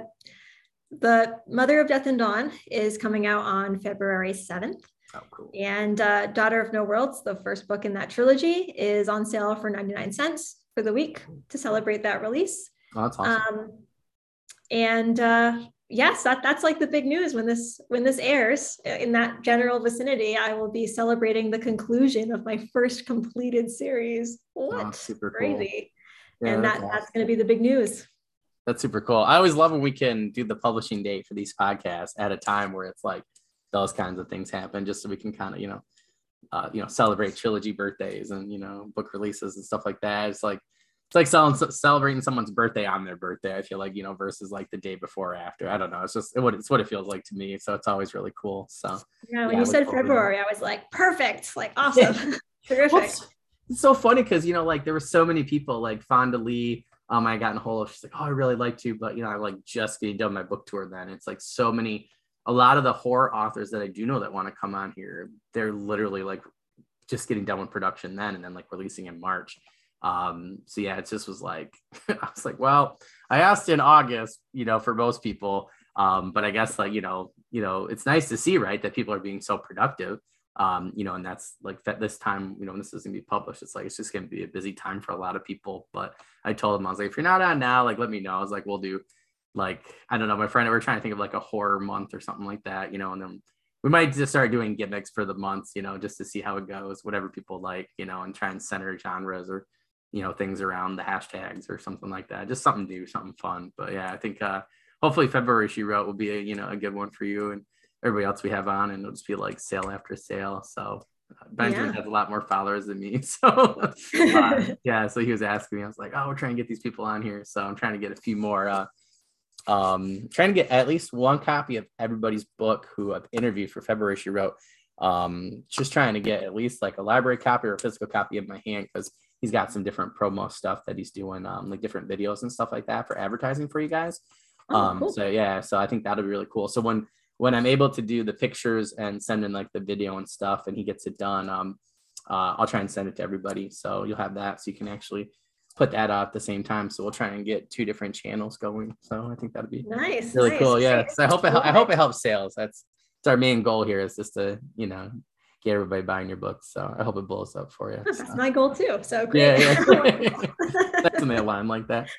the Mother of Death and Dawn is coming out on February 7th. oh, cool. And uh, Daughter of No Worlds, the first book in that trilogy, is on sale for 99 cents for the week to celebrate that release. Oh, that's awesome. Um, and uh, yes, that, that's like the big news when this when this airs in that general vicinity. I will be celebrating the conclusion of my first completed series. What Oh, super cool. crazy! Yeah, and that's that, awesome. that's going to be the big news. That's super cool. I always love when we can do the publishing date for these podcasts at a time where it's like those kinds of things happen, just so we can kind of, you know, uh, you know, celebrate trilogy birthdays and you know book releases and stuff like that. It's like it's like selling, celebrating someone's birthday on their birthday. I feel like you know versus like the day before or after. I don't know. It's just what it's what it feels like to me. So it's always really cool. So Yeah, when Yeah, you said. February, I was like, perfect, like awesome, terrific. Well, it's, it's so funny because you know, like there were so many people like Fonda Lee. Um, I got in a hold of. She's like, "Oh, I really like to," but you know, I'm like just getting done my book tour. Then it's like so many. A lot of the horror authors that I do know that want to come on here, they're literally like just getting done with production then, and then like releasing in March. Um, so yeah, it just was like I was like, well, I asked in August, you know, for most people. Um, but I guess like you know, you know, it's nice to see, right, that people are being so productive um, you know, and that's like that this time, you know, when this is gonna be published, it's like it's just gonna be a busy time for a lot of people. But I told them I was like, if you're not on now, like let me know. I was like, we'll do like I don't know, my friend, we're trying to think of like a horror month or something like that, you know, and then we might just start doing gimmicks for the months, you know, just to see how it goes, whatever people like, you know, and try and center genres or you know things around the hashtags or something like that. Just something new, something fun. But yeah, I think uh hopefully February she wrote will be a you know a good one for you and everybody else we have on, and it'll just be like sale after sale. So uh, Benjamin Yeah. has a lot more followers than me, so uh, yeah. So he was asking me, I was like, oh, we're trying to get these people on here, so I'm trying to get a few more. Uh, um, trying to get at least one copy of everybody's book who I've interviewed for February she wrote. Um, just trying to get at least like a library copy or a physical copy in my hand because he's got some different promo stuff that he's doing, um, like different videos and stuff like that for advertising for you guys. Oh, um cool. so yeah so i think that'll be really cool so when when i'm able to do the pictures and send in like the video and stuff and he gets it done um uh, i'll try and send it to everybody so you'll have that so you can actually put that out at the same time so we'll try and get two different channels going so i think that'll be nice, really nice. cool yeah so i hope it, i hope it helps sales that's it's our main goal here is just to you know get everybody buying your books so i hope it blows up for you That's so. my goal too. So Yeah, great. yeah. That's a line like that.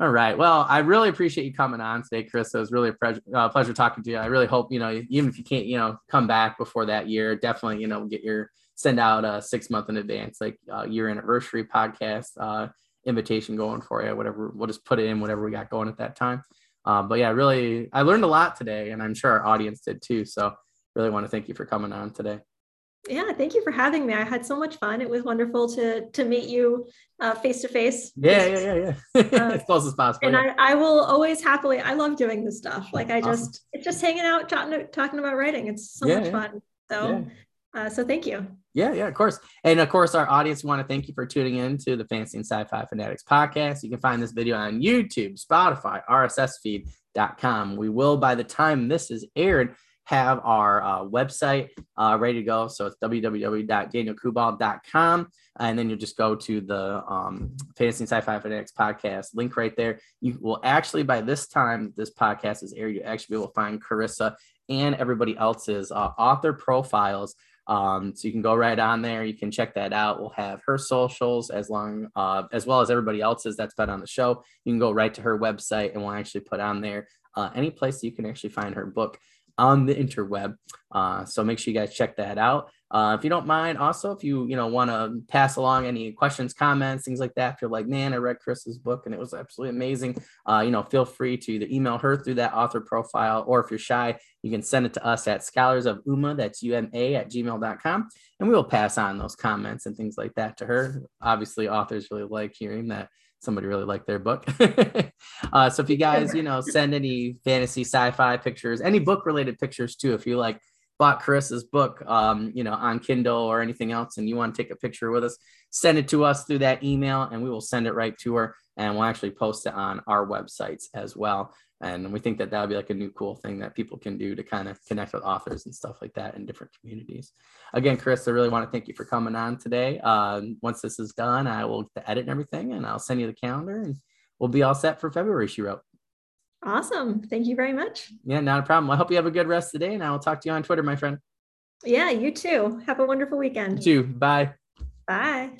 All right. Well, I really appreciate you coming on today, Chris. It was really a pleasure, uh, pleasure talking to you. I really hope, you know, even if you can't, you know, come back before that year, definitely, you know, get your send out a six month in advance, like uh, year anniversary podcast uh, invitation going for you, whatever. We'll just put it in whatever we got going at that time. Um, but yeah, really, I learned a lot today, and I'm sure our audience did too. So really want to thank you for coming on today. Yeah, thank you for having me. I had so much fun. It was wonderful to to meet you face to face. Yeah, yeah, yeah, yeah. Uh, as close as possible. And yeah. I, I will always happily. I love doing this stuff. Like I just, awesome. it's just hanging out, talking, talking about writing. It's so yeah, much fun. So, uh, so thank you. Yeah, yeah, of course. And of course, our audience want to thank you for tuning in to the Fantasy and Sci-Fi Fanatics podcast. You can find this video on YouTube, Spotify, RSSfeed.com. We will, by the time this is aired, have our uh, website uh, ready to go. So it's www.danielkubal.com. And then you just go to the um, Fantasy and Sci-Fi Fanatics podcast link right there. You will actually, by this time this podcast is aired, you actually to find Carissa and everybody else's uh, author profiles. Um, so you can go right on there. You can check that out. We'll have her socials as long uh, as well as everybody else's that's been on the show. You can go right to her website, and we'll actually put on there uh, any place you can actually find her book on the interweb. Uh, so make sure you guys check that out. Uh, if you don't mind, also if you you know want to pass along any questions, comments, things like that, if you're like, man, I read Chris's book and it was absolutely amazing, uh, you know, feel free to either email her through that author profile, or if you're shy, you can send it to us at scholars of uma, that's uma at gmail.com, and we will pass on those comments and things like that to her. Obviously, authors really like hearing that somebody really liked their book. uh, so if you guys, you know, send any fantasy sci-fi pictures, any book related pictures too, if you like bought Chris's book, um, you know, on Kindle or anything else, and you want to take a picture with us, send it to us through that email and we will send it right to her and we'll actually post it on our websites as well. And we think that that would be like a new cool thing that people can do to kind of connect with authors and stuff like that in different communities. Again, Chris, I really want to thank you for coming on today. Uh, once this is done, I will get the edit and everything, and I'll send you the calendar, and we'll be all set for February. She wrote. Awesome. Thank you very much. Yeah, not a problem. I hope you have a good rest of the day, and I will talk to you on Twitter, my friend. Yeah, you too. Have a wonderful weekend. You too. Bye. Bye.